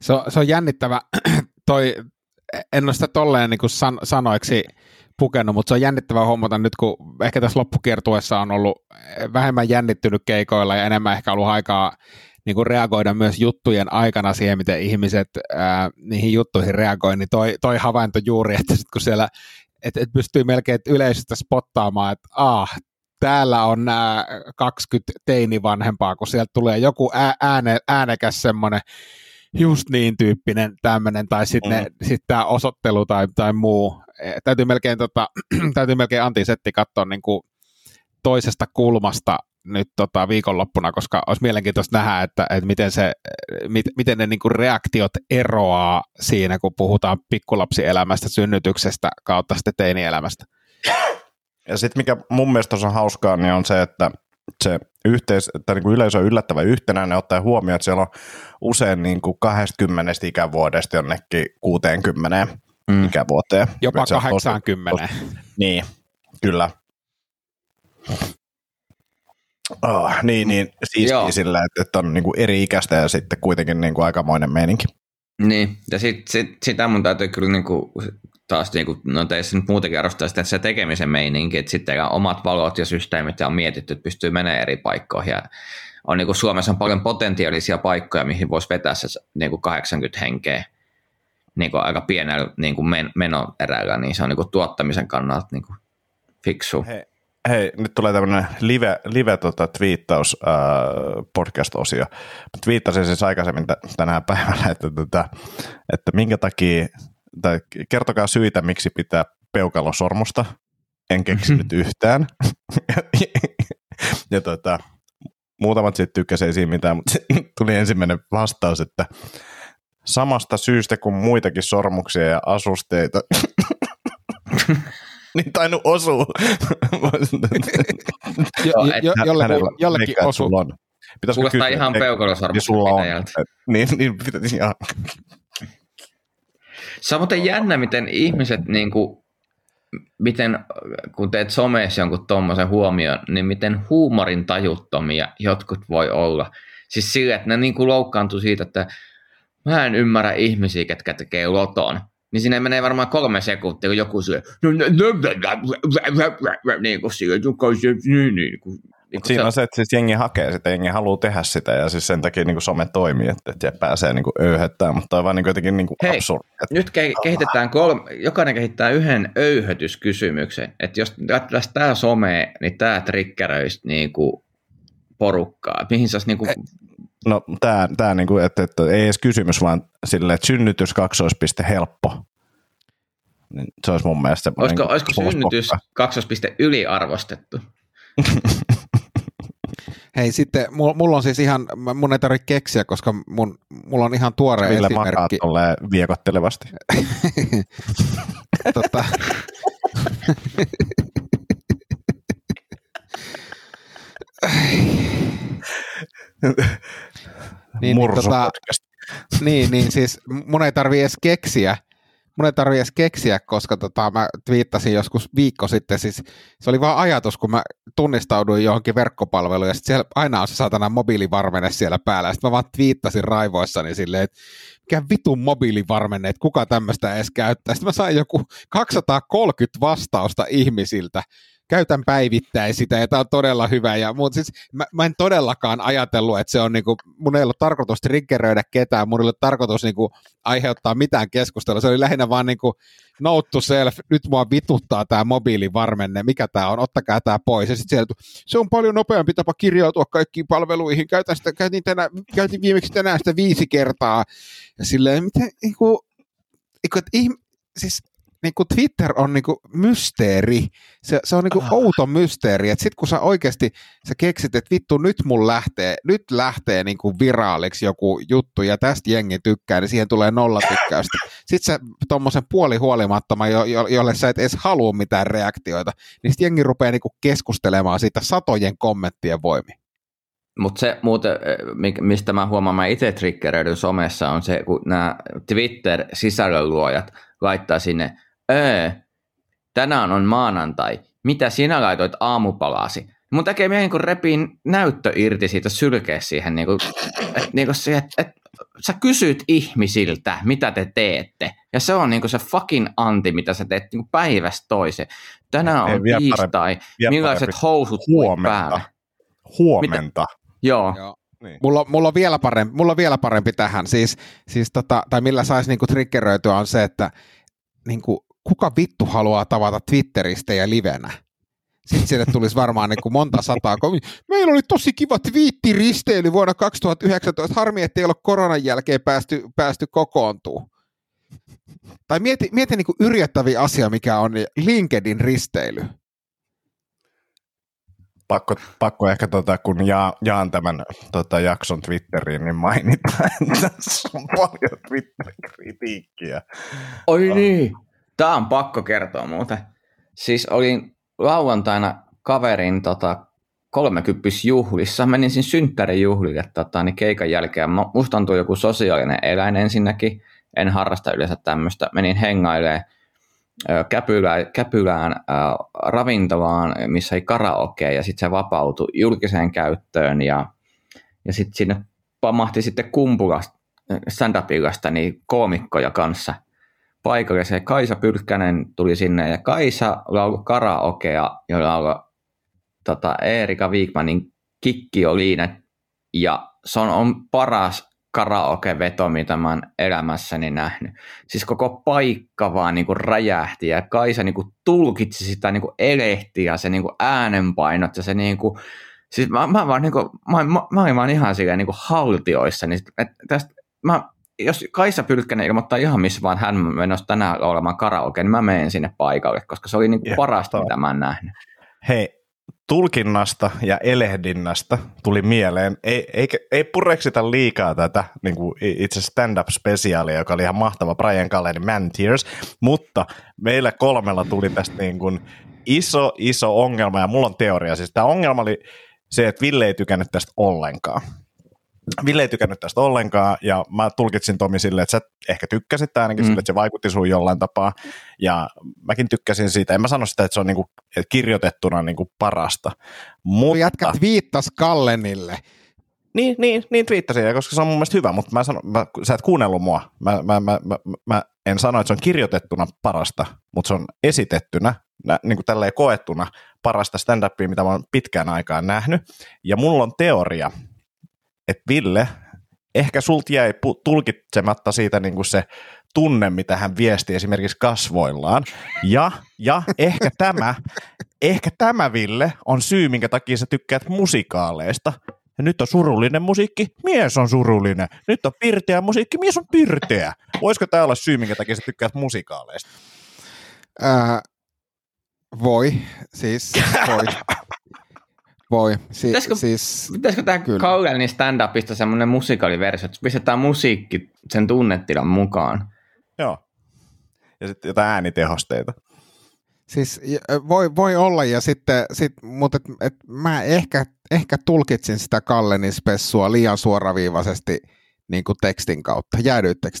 Se on, se on jännittävä. Toi, en ole sitä tolleen niin kuin san, sanoiksi pukenut, mutta se on jännittävä huomata nyt, kun ehkä tässä loppukiertuessa on ollut vähemmän jännittynyt keikoilla ja enemmän ehkä ollut aikaa niin kuin reagoida myös juttujen aikana siihen, miten ihmiset ää, niihin juttuihin reagoi, niin toi, toi havainto juuri, että sit kun siellä et, et pystyy melkein yleisöstä spottaamaan, että ah, täällä on nämä 20 teinivanhempaa, kun sieltä tulee joku ääne, äänekäs semmoinen just niin tyyppinen tämmöinen, tai sitten mm. sit tämä osoittelu tai, tai muu. E, täytyy melkein, tota, täytyy melkein Antti Setti katsoa niin kuin toisesta kulmasta nyt tota viikonloppuna, koska olisi mielenkiintoista nähdä, että, että miten, se, mit, miten ne niin kuin reaktiot eroaa siinä, kun puhutaan pikkulapsielämästä, synnytyksestä kautta sitten teinielämästä. Ja sitten mikä mun mielestä on hauskaa, niin on se, että se yhteis, tai niin kuin yleisö on yllättävän yhtenäinen, ottaa huomioon, että siellä on usein niin kuin 20 ikävuodesta jonnekin 60 mm. ikävuoteen. Jopa 80. Tosi, tosi, niin, kyllä. Oh, niin, niin siistiä sillä, että, että on niin kuin eri ikäistä ja sitten kuitenkin niin kuin aikamoinen meininki. Niin, ja sit, sit, sitä mun täytyy kyllä niin kuin, taas, niin kuin, no teissä nyt muutenkin arvostaa sitä, että se tekemisen meininki, että sitten omat valot ja systeemit ja on mietitty, että pystyy menemään eri paikkoihin ja on niin kuin Suomessa on paljon potentiaalisia paikkoja, mihin voisi vetää se niin kuin 80 henkeä niin kuin aika pienellä niin kuin men, menoerällä, niin se on niin kuin tuottamisen kannalta niin kuin fiksu. Hei, hei, nyt tulee tämmöinen live, live tota, twiittaus äh, podcast-osio. Twiittasin siis aikaisemmin t- tänään päivällä, että, että, että minkä takia, tai kertokaa syitä, miksi pitää peukalosormusta. En keksinyt yhtään. ja tota, muutamat sitten tykkäsivät siinä mitään, mutta tuli ensimmäinen vastaus, että samasta syystä kuin muitakin sormuksia ja asusteita. niin tainnut osua. jo, jo, jollekin, jollekin osuu. Kuulostaa kysyä, ihan peukalosormus. sulla on. Niin, niin pitäisi ihan. Se on muuten jännä, miten ihmiset, niin kuin, miten, kun teet somessa jonkun tuommoisen huomioon, niin miten huumorin tajuttomia jotkut voi olla. Siis sillä, että ne niin kuin loukkaantuu siitä, että mä en ymmärrä ihmisiä, ketkä tekee loton niin sinne menee varmaan kolme sekuntia, kun joku syö, niin kuin sille, niin, niin kuin, niin siinä on se, että siis jengi hakee sitä, jengi haluaa tehdä sitä ja siis sen takia niin kuin some toimii, että, että pääsee niin kuin öyhöttämään, mutta on vaan niin kuin jotenkin niin kuin Hei, absurdi. Että... nyt ke- kehitetään kolme, jokainen kehittää yhden öyhötyskysymyksen, että jos lähtisi tämä some, niin tämä triggeröisi niin kuin porukkaa, mihin saisi niin kuin No tämä, tämä niinku, että, että ei edes kysymys, vaan sille, että synnytys kaksoispiste helppo. Niin se olisi mun mielestä Olisiko, niin olisiko synnytys kaksoispiste yliarvostettu? Hei sitten, mulla on siis ihan, mun ei tarvitse keksiä, koska mun, mulla on ihan tuore Millä esimerkki. Makaat viekottelevasti? tota, niin, niin, tota, niin, niin, siis mun ei tarvi edes keksiä, mun ei tarvi edes keksiä, koska tota, mä twiittasin joskus viikko sitten, siis se oli vaan ajatus, kun mä tunnistauduin johonkin verkkopalveluun, ja siellä aina on se saatana mobiilivarmenne siellä päällä, sitten mä vaan twiittasin raivoissani silleen, että mikä vitun mobiilivarmenne, että kuka tämmöistä edes käyttää. Sitten mä sain joku 230 vastausta ihmisiltä, käytän päivittäin sitä ja tämä on todella hyvä. Ja, mutta siis mä, mä, en todellakaan ajatellut, että se on niinku, mun ei ollut tarkoitus triggeröidä ketään, mun ei ollut tarkoitus niinku aiheuttaa mitään keskustelua. Se oli lähinnä vaan niinku note to self, nyt mua vituttaa tämä mobiilivarmenne, mikä tämä on, ottakaa tämä pois. Ja sitten sieltä, se on paljon nopeampi tapa kirjautua kaikkiin palveluihin, käytän sitä, käytin, tänä, käytin viimeksi tänään sitä viisi kertaa. Ja silleen, miten, niinku, että siis niin kuin Twitter on niin kuin mysteeri. Se, se on niin kuin ah. outo mysteeri, että sitten kun sä oikeasti sä keksit, että vittu nyt mun lähtee, nyt lähtee niin kuin viraaliksi joku juttu ja tästä jengi tykkää, niin siihen tulee nolla tykkäystä. Sitten sä tuommoisen puolihuolimattoman, jo, jo, jolle sä et edes halua mitään reaktioita, niin sitten jengi rupeaa niin kuin keskustelemaan siitä satojen kommenttien voimi. Mutta se muuten, mistä mä huomaan, mä itse triggeröidyn somessa, on se, kun nämä Twitter-sisällönluojat laittaa sinne öö, tänään on maanantai, mitä sinä laitoit aamupalasi? Mun tekee mieli niin repiin näyttö irti siitä sylkeä siihen, niin kuin, et, niin kuin siihen, että et, sä kysyt ihmisiltä, mitä te teette. Ja se on niin kuin se fucking anti, mitä sä teet niin kuin päivästä toiseen. Tänään on Ei, tiistai, millaiset parempi. housut huomenta. päällä. Huomenta. Mitä? Joo. Joo. Niin. Mulla, mulla, on vielä parempi, mulla on vielä parempi tähän, siis, siis tota, tai millä saisi niinku triggeröityä on se, että niinku, kuka vittu haluaa tavata Twitteristä ja livenä? sitten sinne tulisi varmaan niin kuin monta sataa. Meillä oli tosi kiva twiittiristeily vuonna 2019. Harmi, että ei ole koronan jälkeen päästy, päästy kokoontuu. Tai mieti, mieti niin kuin yrjettäviä asia, mikä on LinkedIn risteily. Pakko, pakko ehkä, tota, kun ja, jaan tämän tota, jakson Twitteriin, niin mainita, että tässä on paljon Twitter-kritiikkiä. Oi niin, tämä on pakko kertoa muuten. Siis olin lauantaina kaverin tota, kolmekymppysjuhlissa, menin siinä synttärijuhlille tota, niin keikan jälkeen. Musta on joku sosiaalinen eläin ensinnäkin, en harrasta yleensä tämmöistä. Menin hengailemaan Käpylään, Käpylään äh, ravintolaan, missä ei karaoke, ja sitten se vapautui julkiseen käyttöön, ja, ja sitten sinne pamahti sitten kumpulasta, stand niin koomikkoja kanssa paikalle. Se Kaisa Pyrkkänen tuli sinne, ja Kaisa laulu karaokea, jolla oli tota, Erika Wigmanin Kikki Oliine, ja se on, on paras karaoke-veto, mitä mä oon elämässäni nähnyt. Siis koko paikka vaan niin kuin räjähti ja Kaisa niin kuin tulkitsi sitä niin kuin elehtiä, se niin kuin äänenpainot ja se niin kuin, siis mä, mä, vaan niin kuin, mä, mä, mä olin vaan ihan silleen niin kuin haltioissa, niin tästä, mä, jos Kaisa Pylkkänen ilmoittaa ihan missä vaan hän menossa tänään olemaan karaoke, niin mä menen sinne paikalle, koska se oli niin kuin parasta, mitä mä oon nähnyt. Hei, tulkinnasta ja elehdinnästä tuli mieleen, ei, ei, ei pureksita liikaa tätä niin kuin itse stand-up-spesiaalia, joka oli ihan mahtava Brian Callenin Man Tears, mutta meillä kolmella tuli tästä niin kuin iso, iso ongelma, ja mulla on teoria. Siis tämä ongelma oli se, että Ville ei tykännyt tästä ollenkaan. Ville ei tykännyt tästä ollenkaan, ja mä tulkitsin Tomi silleen, että sä ehkä tykkäsit ainakin mm. sille, että se vaikutti sun jollain tapaa, ja mäkin tykkäsin siitä. En mä sano sitä, että se on niinku, kirjoitettuna niinku parasta. Mutta... Jätkät viittas Kallenille. Niin, niin, niin twiittasin, koska se on mun mielestä hyvä, mutta mä sanon, mä, sä et kuunnellut mua. Mä, mä, mä, mä, mä en sano, että se on kirjoitettuna parasta, mutta se on esitettynä, nä, niin kuin tälleen koettuna parasta stand-upia, mitä mä oon pitkään aikaan nähnyt. Ja mulla on teoria, että Ville, ehkä sulta jäi tulkitsematta siitä niin kuin se tunne, mitä hän viesti esimerkiksi kasvoillaan. Ja, ja ehkä tämä, ehkä tämä Ville on syy, minkä takia sä tykkäät musikaaleista. Ja nyt on surullinen musiikki, mies on surullinen. Nyt on pirteä musiikki, mies on pirteä. Voisiko tämä olla syy, minkä takia sä tykkäät musikaaleista? Ää, voi, siis voi. Voi. Si- pitäisikö, siis, pitäisikö tähän Kaugelin stand-upista semmoinen musikaaliversio, että pistetään musiikki sen tunnetilan mukaan? Joo. Ja sitten jotain äänitehosteita. Siis voi, voi olla, ja sitten, sit, mutta et, et mä ehkä, ehkä tulkitsin sitä Kallenin spessua liian suoraviivaisesti niin kuin tekstin kautta. Jäädyittekö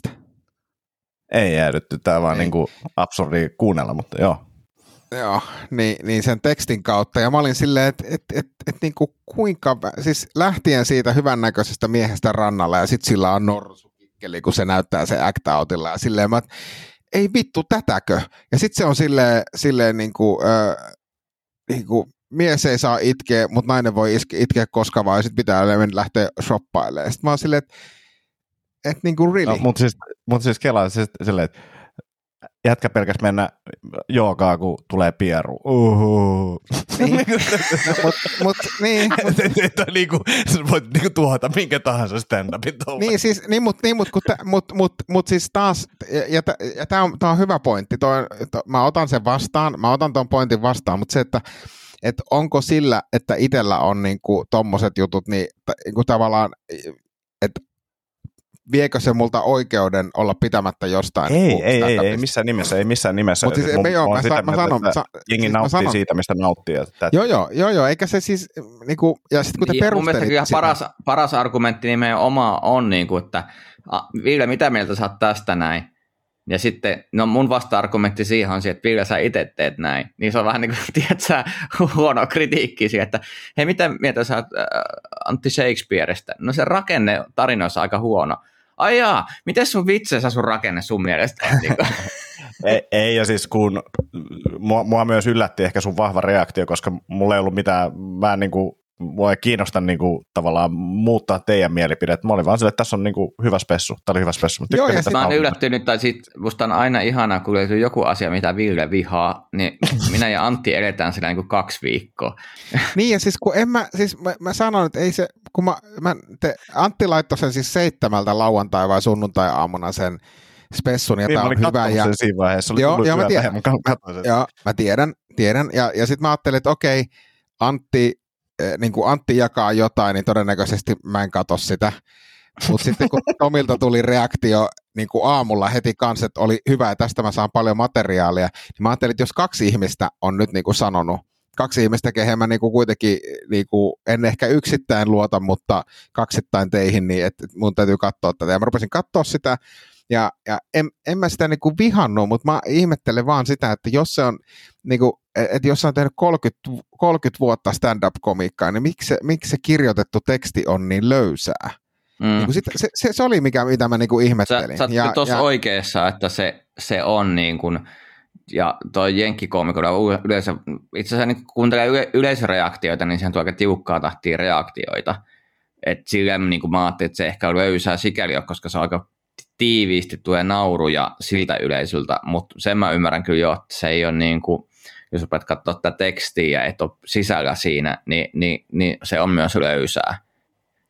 Ei jäädytty, tämä vaan niin kuin absurdi kuunnella, mutta joo. Joo, niin, niin sen tekstin kautta. Ja mä olin silleen, että et, et, et, niin kuin kuinka, siis lähtien siitä hyvännäköisestä miehestä rannalla ja sitten sillä on norsukikkeli, kun se näyttää se act outilla. Ja silleen mä, ei vittu, tätäkö? Ja sitten se on silleen, silleen niin kuin, äh, niin kuin, mies ei saa itkeä, mutta nainen voi itkeä koska vaan, ja sitten pitää lähteä shoppailemaan. Sitten mä oon silleen, että et, niin kuin really. No, mutta siis, mut siis kelaa siis silleen, että jätkä pelkäs mennä joogaa, kun tulee pieru. Uhuhu. Niin. mut, mut, niin, mut, niinku, voit niinku tuhota minkä tahansa stand-upin Niin, siis, niin, mutta niin, mut, mut, mut, mut, siis taas, ja, ja, ja tämä on, tää on hyvä pointti, toi, to, mä otan sen vastaan, mä otan tuon pointin vastaan, mutta se, että et onko sillä, että itsellä on niinku tommoset jutut, niin niinku tavallaan, että viekö se multa oikeuden olla pitämättä jostain? Ei, ei, ei, ei, missään nimessä, ei missään nimessä. Mutta siis, me, joo, mä, sa, mä sanon, sa, jengi siis nauttii sanon, siitä, mistä nauttii. Että joo, joo, joo, joo, eikä se siis, niin kuin, ja sitten kun te niin, perustelit sitä. paras, paras argumentti nimenomaan on, niin kuin, että Ville, mitä mieltä sä oot tästä näin? Ja sitten, no mun vasta-argumentti siihen on se, että Ville sä itse teet näin. Niin se on vähän niin kuin, tiedätkö, huono kritiikki siihen, että hei, mitä mieltä sä oot äh, Antti Shakespeareista? No se rakenne tarinoissa on aika huono ai jaa, miten sun vitseessä sun rakenne sun mielestä on? Niin ei, ei, ja siis kun mua, mua, myös yllätti ehkä sun vahva reaktio, koska mulla ei ollut mitään, mä en niin kuin, mua ei kiinnosta niin kuin, tavallaan muuttaa teidän mielipidettä. Mä olin vaan sille, että tässä on niin kuin, hyvä spessu. Tämä oli hyvä spessu. Joo, ja Mä oon yllättynyt, tai sit musta on aina ihanaa, kun löytyy joku asia, mitä Ville vihaa, niin minä ja Antti edetään sillä niin kuin kaksi viikkoa. Niin, ja siis kun en mä, siis mä, mä sanon, että ei se, kun mä, mä te, Antti laittoi sen siis seitsemältä lauantai- vai sunnuntai-aamuna sen spessun, ja Niin, tämä mä on hyvä. Ja, sen siinä vaiheessa. Oli Joo, joo, mä tiedän. Joo, mä tiedän, tiedän. Ja, ja sitten mä ajattelin, että okei, Antti, niin kuin Antti jakaa jotain, niin todennäköisesti mä en katso sitä. Mutta sitten kun Tomilta tuli reaktio niin kuin aamulla heti kanssa, että oli hyvä ja tästä mä saan paljon materiaalia, niin mä ajattelin, että jos kaksi ihmistä on nyt niin kuin sanonut, kaksi ihmistä, kehen mä niin kuin kuitenkin niin kuin, en ehkä yksittäin luota, mutta kaksittain teihin, niin että mun täytyy katsoa tätä. Ja mä rupesin katsoa sitä, ja, ja en, en mä sitä niin kuin vihannut, mutta mä ihmettelen vaan sitä, että jos se on, niin kuin, että jos se on tehnyt 30, 30 vuotta stand-up-komiikkaa, niin miksi se, miksi se kirjoitettu teksti on niin löysää? Mm. Niin sitä, se, se, se, oli mikä, mitä mä niin kuin Sä, ihmettelin. sä oot tuossa oikeassa, että se, se on niin kuin, ja toi jenkkikoomikolla yleensä, itse asiassa niin kun kuuntelee yle, yleisöreaktioita, niin sehän tuo aika tiukkaa tahtia reaktioita. Et silleen niin kuin mä ajattelin, että se ehkä löysää sikäli, koska se on aika tiiviisti tulee nauruja siltä yleisöltä, mutta sen mä ymmärrän kyllä jo, että se ei ole niin kuin, jos rupeat katsoa tätä tekstiä ja et ole sisällä siinä, niin, niin, niin se on myös löysää.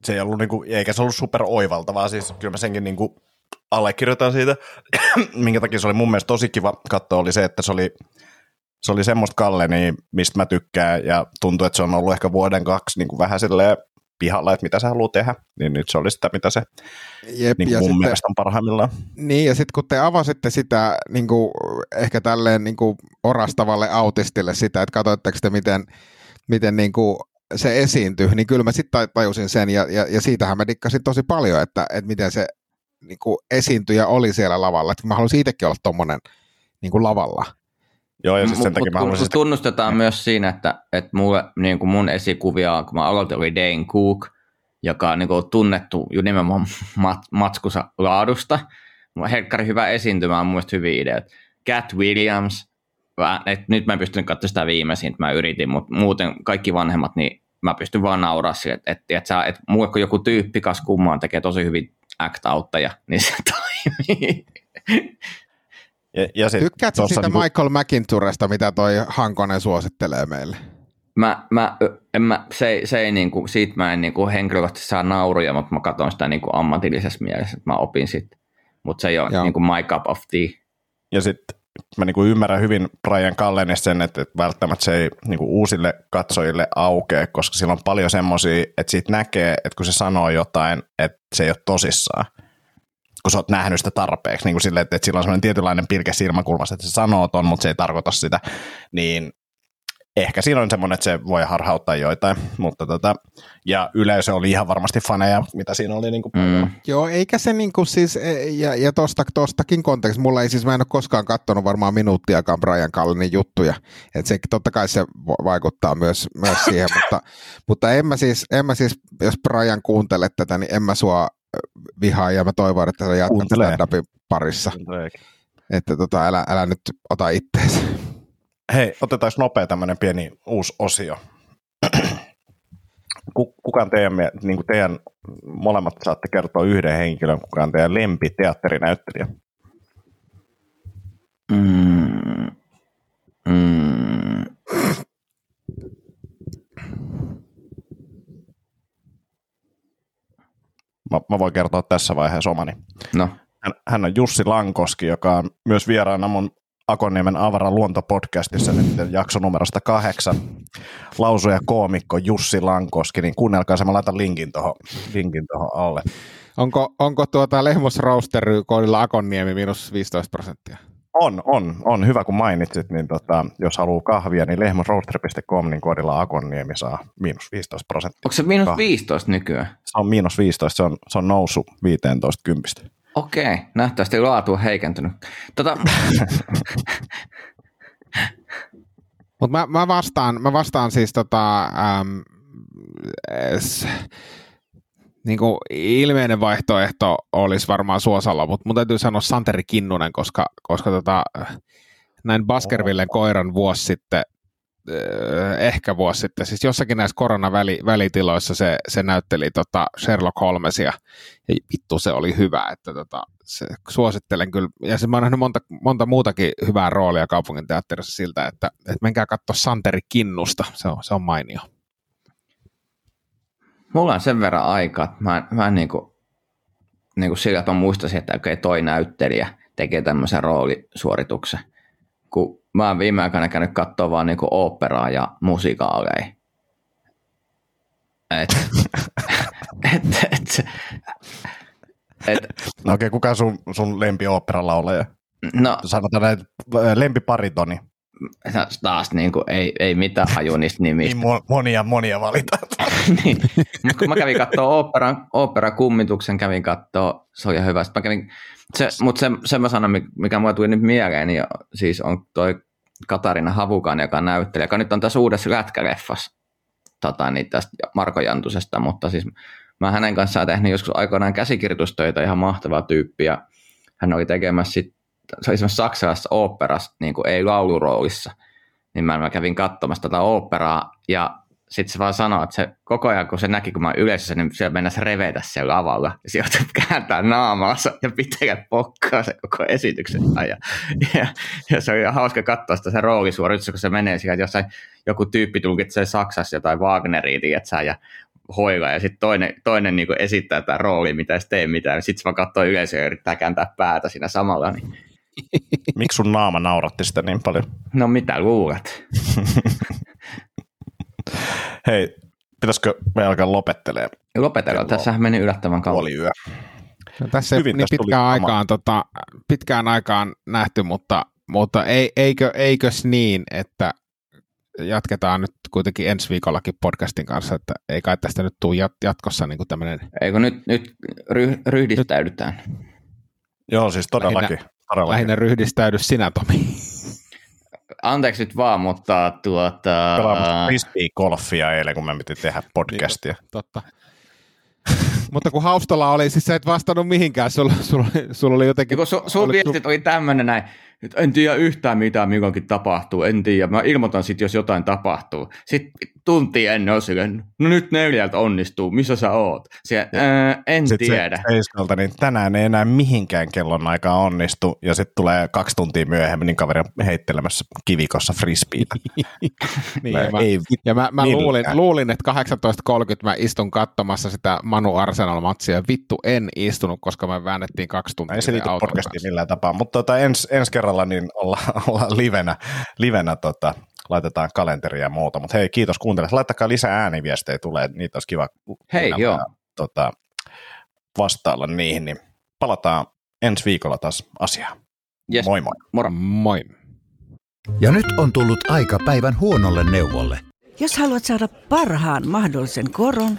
se ei ollut niinku, eikä se ollut super oivaltavaa, siis kyllä mä senkin niinku allekirjoitan siitä, minkä takia se oli mun mielestä tosi kiva katsoa, oli se, että se oli, se oli semmoista Kalle, niin mistä mä tykkään, ja tuntuu, että se on ollut ehkä vuoden kaksi niin kuin vähän silleen pihalla, että mitä se haluaa tehdä, niin nyt se oli sitä, mitä se Jep, niin ja kuin mun sitten- mielestä on parhaimmillaan. Niin, ja sitten kun te avasitte sitä niin kuin, ehkä tälleen niin kuin orastavalle autistille sitä, että katsoitteko te, miten, miten niin kuin se esiintyi, niin kyllä mä sitten tajusin sen, ja, ja, ja siitähän mä dikkasin tosi paljon, että, että miten se niin kuin esiintyjä oli siellä lavalla, että mä haluaisin itsekin olla tommonen niin kuin lavalla. Joo, ja siis sen Mut- takia mut mä haluaisin sitä tunnustetaan myös siinä, että, että mulle, niin kuin mun esikuvia, kun mä aloitin, oli Dane Cook, joka on niin kuin tunnettu jo nimenomaan mat, matskusa laadusta. Helkkari hyvä esiintymä, on mun mielestä hyviä ideoita. Cat Williams, Mä- et nyt mä en pystynyt katsomaan sitä viimeisintä, mä yritin, mutta muuten kaikki vanhemmat, niin mä pystyn vaan nauraa sille, että et, et, et mulle kun joku tyyppi kas kummaan tekee tosi hyvin act outteja, niin se toimii. Ja, ja sit Tykkäätkö tossa siitä niinku- Michael McInturesta, mitä toi Hankonen suosittelee meille? Mä, mä, en mä, se, ei- se ei niinku, siitä mä en niinku henkilökohtaisesti saa nauruja, mutta mä katson sitä niinku ammatillisessa mielessä, että mä opin siitä. Mutta se ei ole Joo. niinku my cup of tea. Ja sitten mä niinku ymmärrän hyvin Brian Kallenista sen, että että välttämättä se ei niinku uusille katsojille aukee, koska sillä on paljon semmoisia, että siitä näkee, että kun se sanoo jotain, että se ei ole tosissaan. Kun sä oot nähnyt sitä tarpeeksi, niin kuin silleen, että, että sillä on semmoinen tietynlainen pilke silmäkulmassa, että se sanoo ton, mutta se ei tarkoita sitä, niin ehkä siinä on semmoinen, että se voi harhauttaa joitain, mutta tota, ja yleisö oli ihan varmasti faneja, mitä siinä oli niin kuin Mm. Joo, eikä se niinku siis, e, ja, ja tosta, tostakin kontekstissa, mulla ei siis, mä en ole koskaan katsonut varmaan minuuttiakaan Brian Kallenin juttuja, että se totta kai se va- vaikuttaa myös, myös siihen, mutta, mutta en mä siis, en mä siis, jos Brian kuuntelet tätä, niin en mä sua vihaa ja mä toivon, että sä jatkat Kuuntelee. stand-upin parissa, että tota, älä, älä nyt ota itteesi. Hei, otetaan nopea tämmöinen pieni uusi osio. Ku- Kuka on teidän, niin kuin teidän, molemmat saatte kertoa yhden henkilön, kuka on teidän lempiteatterinäyttelijä? Mm. Mm. Mä, mä voin kertoa tässä vaiheessa omani. No, Hän, hän on Jussi Lankoski, joka on myös vieraana mun Akoniemen Avara luontopodcastissa nyt jaksonumerosta kahdeksan. Lausuja koomikko Jussi Lankoski, niin kuunnelkaa se, mä laitan linkin tuohon linkin tohon alle. Onko, onko tuota Lehmos Roastery koodilla Akonniemi miinus 15 prosenttia? On, on, on. Hyvä kun mainitsit, niin tota, jos haluaa kahvia, niin lehmosroaster.com, niin koodilla Akonniemi saa miinus 15 prosenttia. onko se miinus Kah- 15 nykyään? Se on miinus 15, se on, se on noussut 15 kympistä. Okei, nähtävästi laatu on heikentynyt. Tota, Mutta mä, mä, vastaan, mä vastaan siis tota, äm, s, niin kuin ilmeinen vaihtoehto olisi varmaan Suosalla, mutta mun täytyy sanoa Santeri Kinnunen, koska, koska tota, näin Baskervillen koiran vuosi sitten äh, ehkä vuosi sitten, siis jossakin näissä koronavälitiloissa se, se näytteli tota Sherlock Holmesia, ja vittu se oli hyvä, että tota, se, suosittelen kyllä, ja se, mä oon nähnyt monta, monta muutakin hyvää roolia kaupungin teatterissa siltä, että, että menkää katsoa Santeri Kinnusta, se on, se on mainio. Mulla on sen verran aikaa, että mä, mä en niin kuin, niin kuin sillä, että mä muistaisin, että okei, toi näyttelijä tekee tämmöisen roolisuorituksen. Kun mä oon viime aikoina käynyt katsoa vaan niin kuin operaa ja musikaaleja. Et, et, et, et, no okei, okay, kuka sun, sun lempi oopperalaulaja? No, Sanotaan näin, lempiparitoni. Taas niin kuin, ei, ei mitään haju niistä nimistä. Niin monia, monia valitaan. niin. Kun mä kävin katsoa oopperan, opera kummituksen, kävin katsoa, se oli hyvä. Sitten mä kävin, se, mutta se, se mä sanon, mikä mulle tuli nyt mieleen, niin siis on toi Katarina Havukan, joka näyttelee, joka nyt on tässä uudessa lätkäleffassa tota, niin tästä Marko Jantusesta, mutta siis mä hänen kanssaan tehnyt joskus aikoinaan käsikirjoitustöitä, ihan mahtava tyyppi, ja hän oli tekemässä sit, oli saksalaisessa oopperassa, niin kuin ei lauluroolissa, niin mä, mä kävin katsomassa tätä oopperaa, ja sitten se vaan sanoo, että se koko ajan kun se näki, kun mä yleisössä, niin siellä mennessä revetä siellä lavalla. Ja sieltä kääntää naamaansa ja pitää pokkaa se koko esityksen ajan. Ja, ja, se oli hauska katsoa sitä se roolisuoritus, kun se menee siellä, että jossain joku tyyppi tulkitsee Saksassa jotain Wagneria, tiedätkö, ja hoilla, ja sitten toinen, toinen niin esittää tämä rooli, mitä ei tee mitään. Sitten se vaan katsoo yleisöä ja yrittää kääntää päätä siinä samalla. Niin. Miksi sun naama nauratti sitä niin paljon? No mitä luulet? Hei, pitäisikö me alkaa lopettelemaan? Lopetellaan, tässähän meni yllättävän kauan. Puoli yö. No, tässä ei niin pitkään aikaan, tota, pitkään aikaan nähty, mutta, mutta ei, eikö, eikös niin, että jatketaan nyt kuitenkin ensi viikollakin podcastin kanssa, että ei kai tästä nyt tule jatkossa niin tämmöinen... Eikö nyt, nyt ryhdistäydytään? Nyt... Joo, siis todellakin. Lähinnä, todellakin. lähinnä ryhdistäydy sinä, Tomi anteeksi nyt vaan, mutta tuota... Pelaamassa frisbee-golfia eilen, kun me piti tehdä podcastia. Niin, totta. mutta kun Haustolla oli, siis sä et vastannut mihinkään, sulla, sulla, sulla oli jotenkin... Kun su, sun viestit oli tämmöinen näin, että en tiedä yhtään mitä milloinkin tapahtuu, en tiedä, mä ilmoitan sitten, jos jotain tapahtuu. Sitten tunti ennen on silleen, no nyt neljältä onnistuu, missä sä oot? Siellä, ää, en sitten tiedä. Se, seiskalta, niin tänään ei enää mihinkään kellon aikaa onnistu, ja sitten tulee kaksi tuntia myöhemmin niin kaveri heittelemässä kivikossa frisbeitä. niin, mä, ei, ja mä, mä luulin, luulin, että 18.30 mä istun katsomassa sitä Manu Arsenal-matsia, ja vittu en istunut, koska me väännettiin kaksi tuntia. Ei se liity podcastiin millään tapaa, mutta tota, ensi ens kerralla niin ollaan, ollaan livenä, livenä tota, laitetaan kalenteria ja muuta. Mutta hei, kiitos kuuntelijat. Laittakaa lisää ääniviestejä, tulee, niitä olisi kiva hei, joo. Tota, vastailla niihin, niin palataan ensi viikolla taas asiaan. Yes. Moi moi. Moro. Moi. Ja nyt on tullut aika päivän huonolle neuvolle. Jos haluat saada parhaan mahdollisen koron,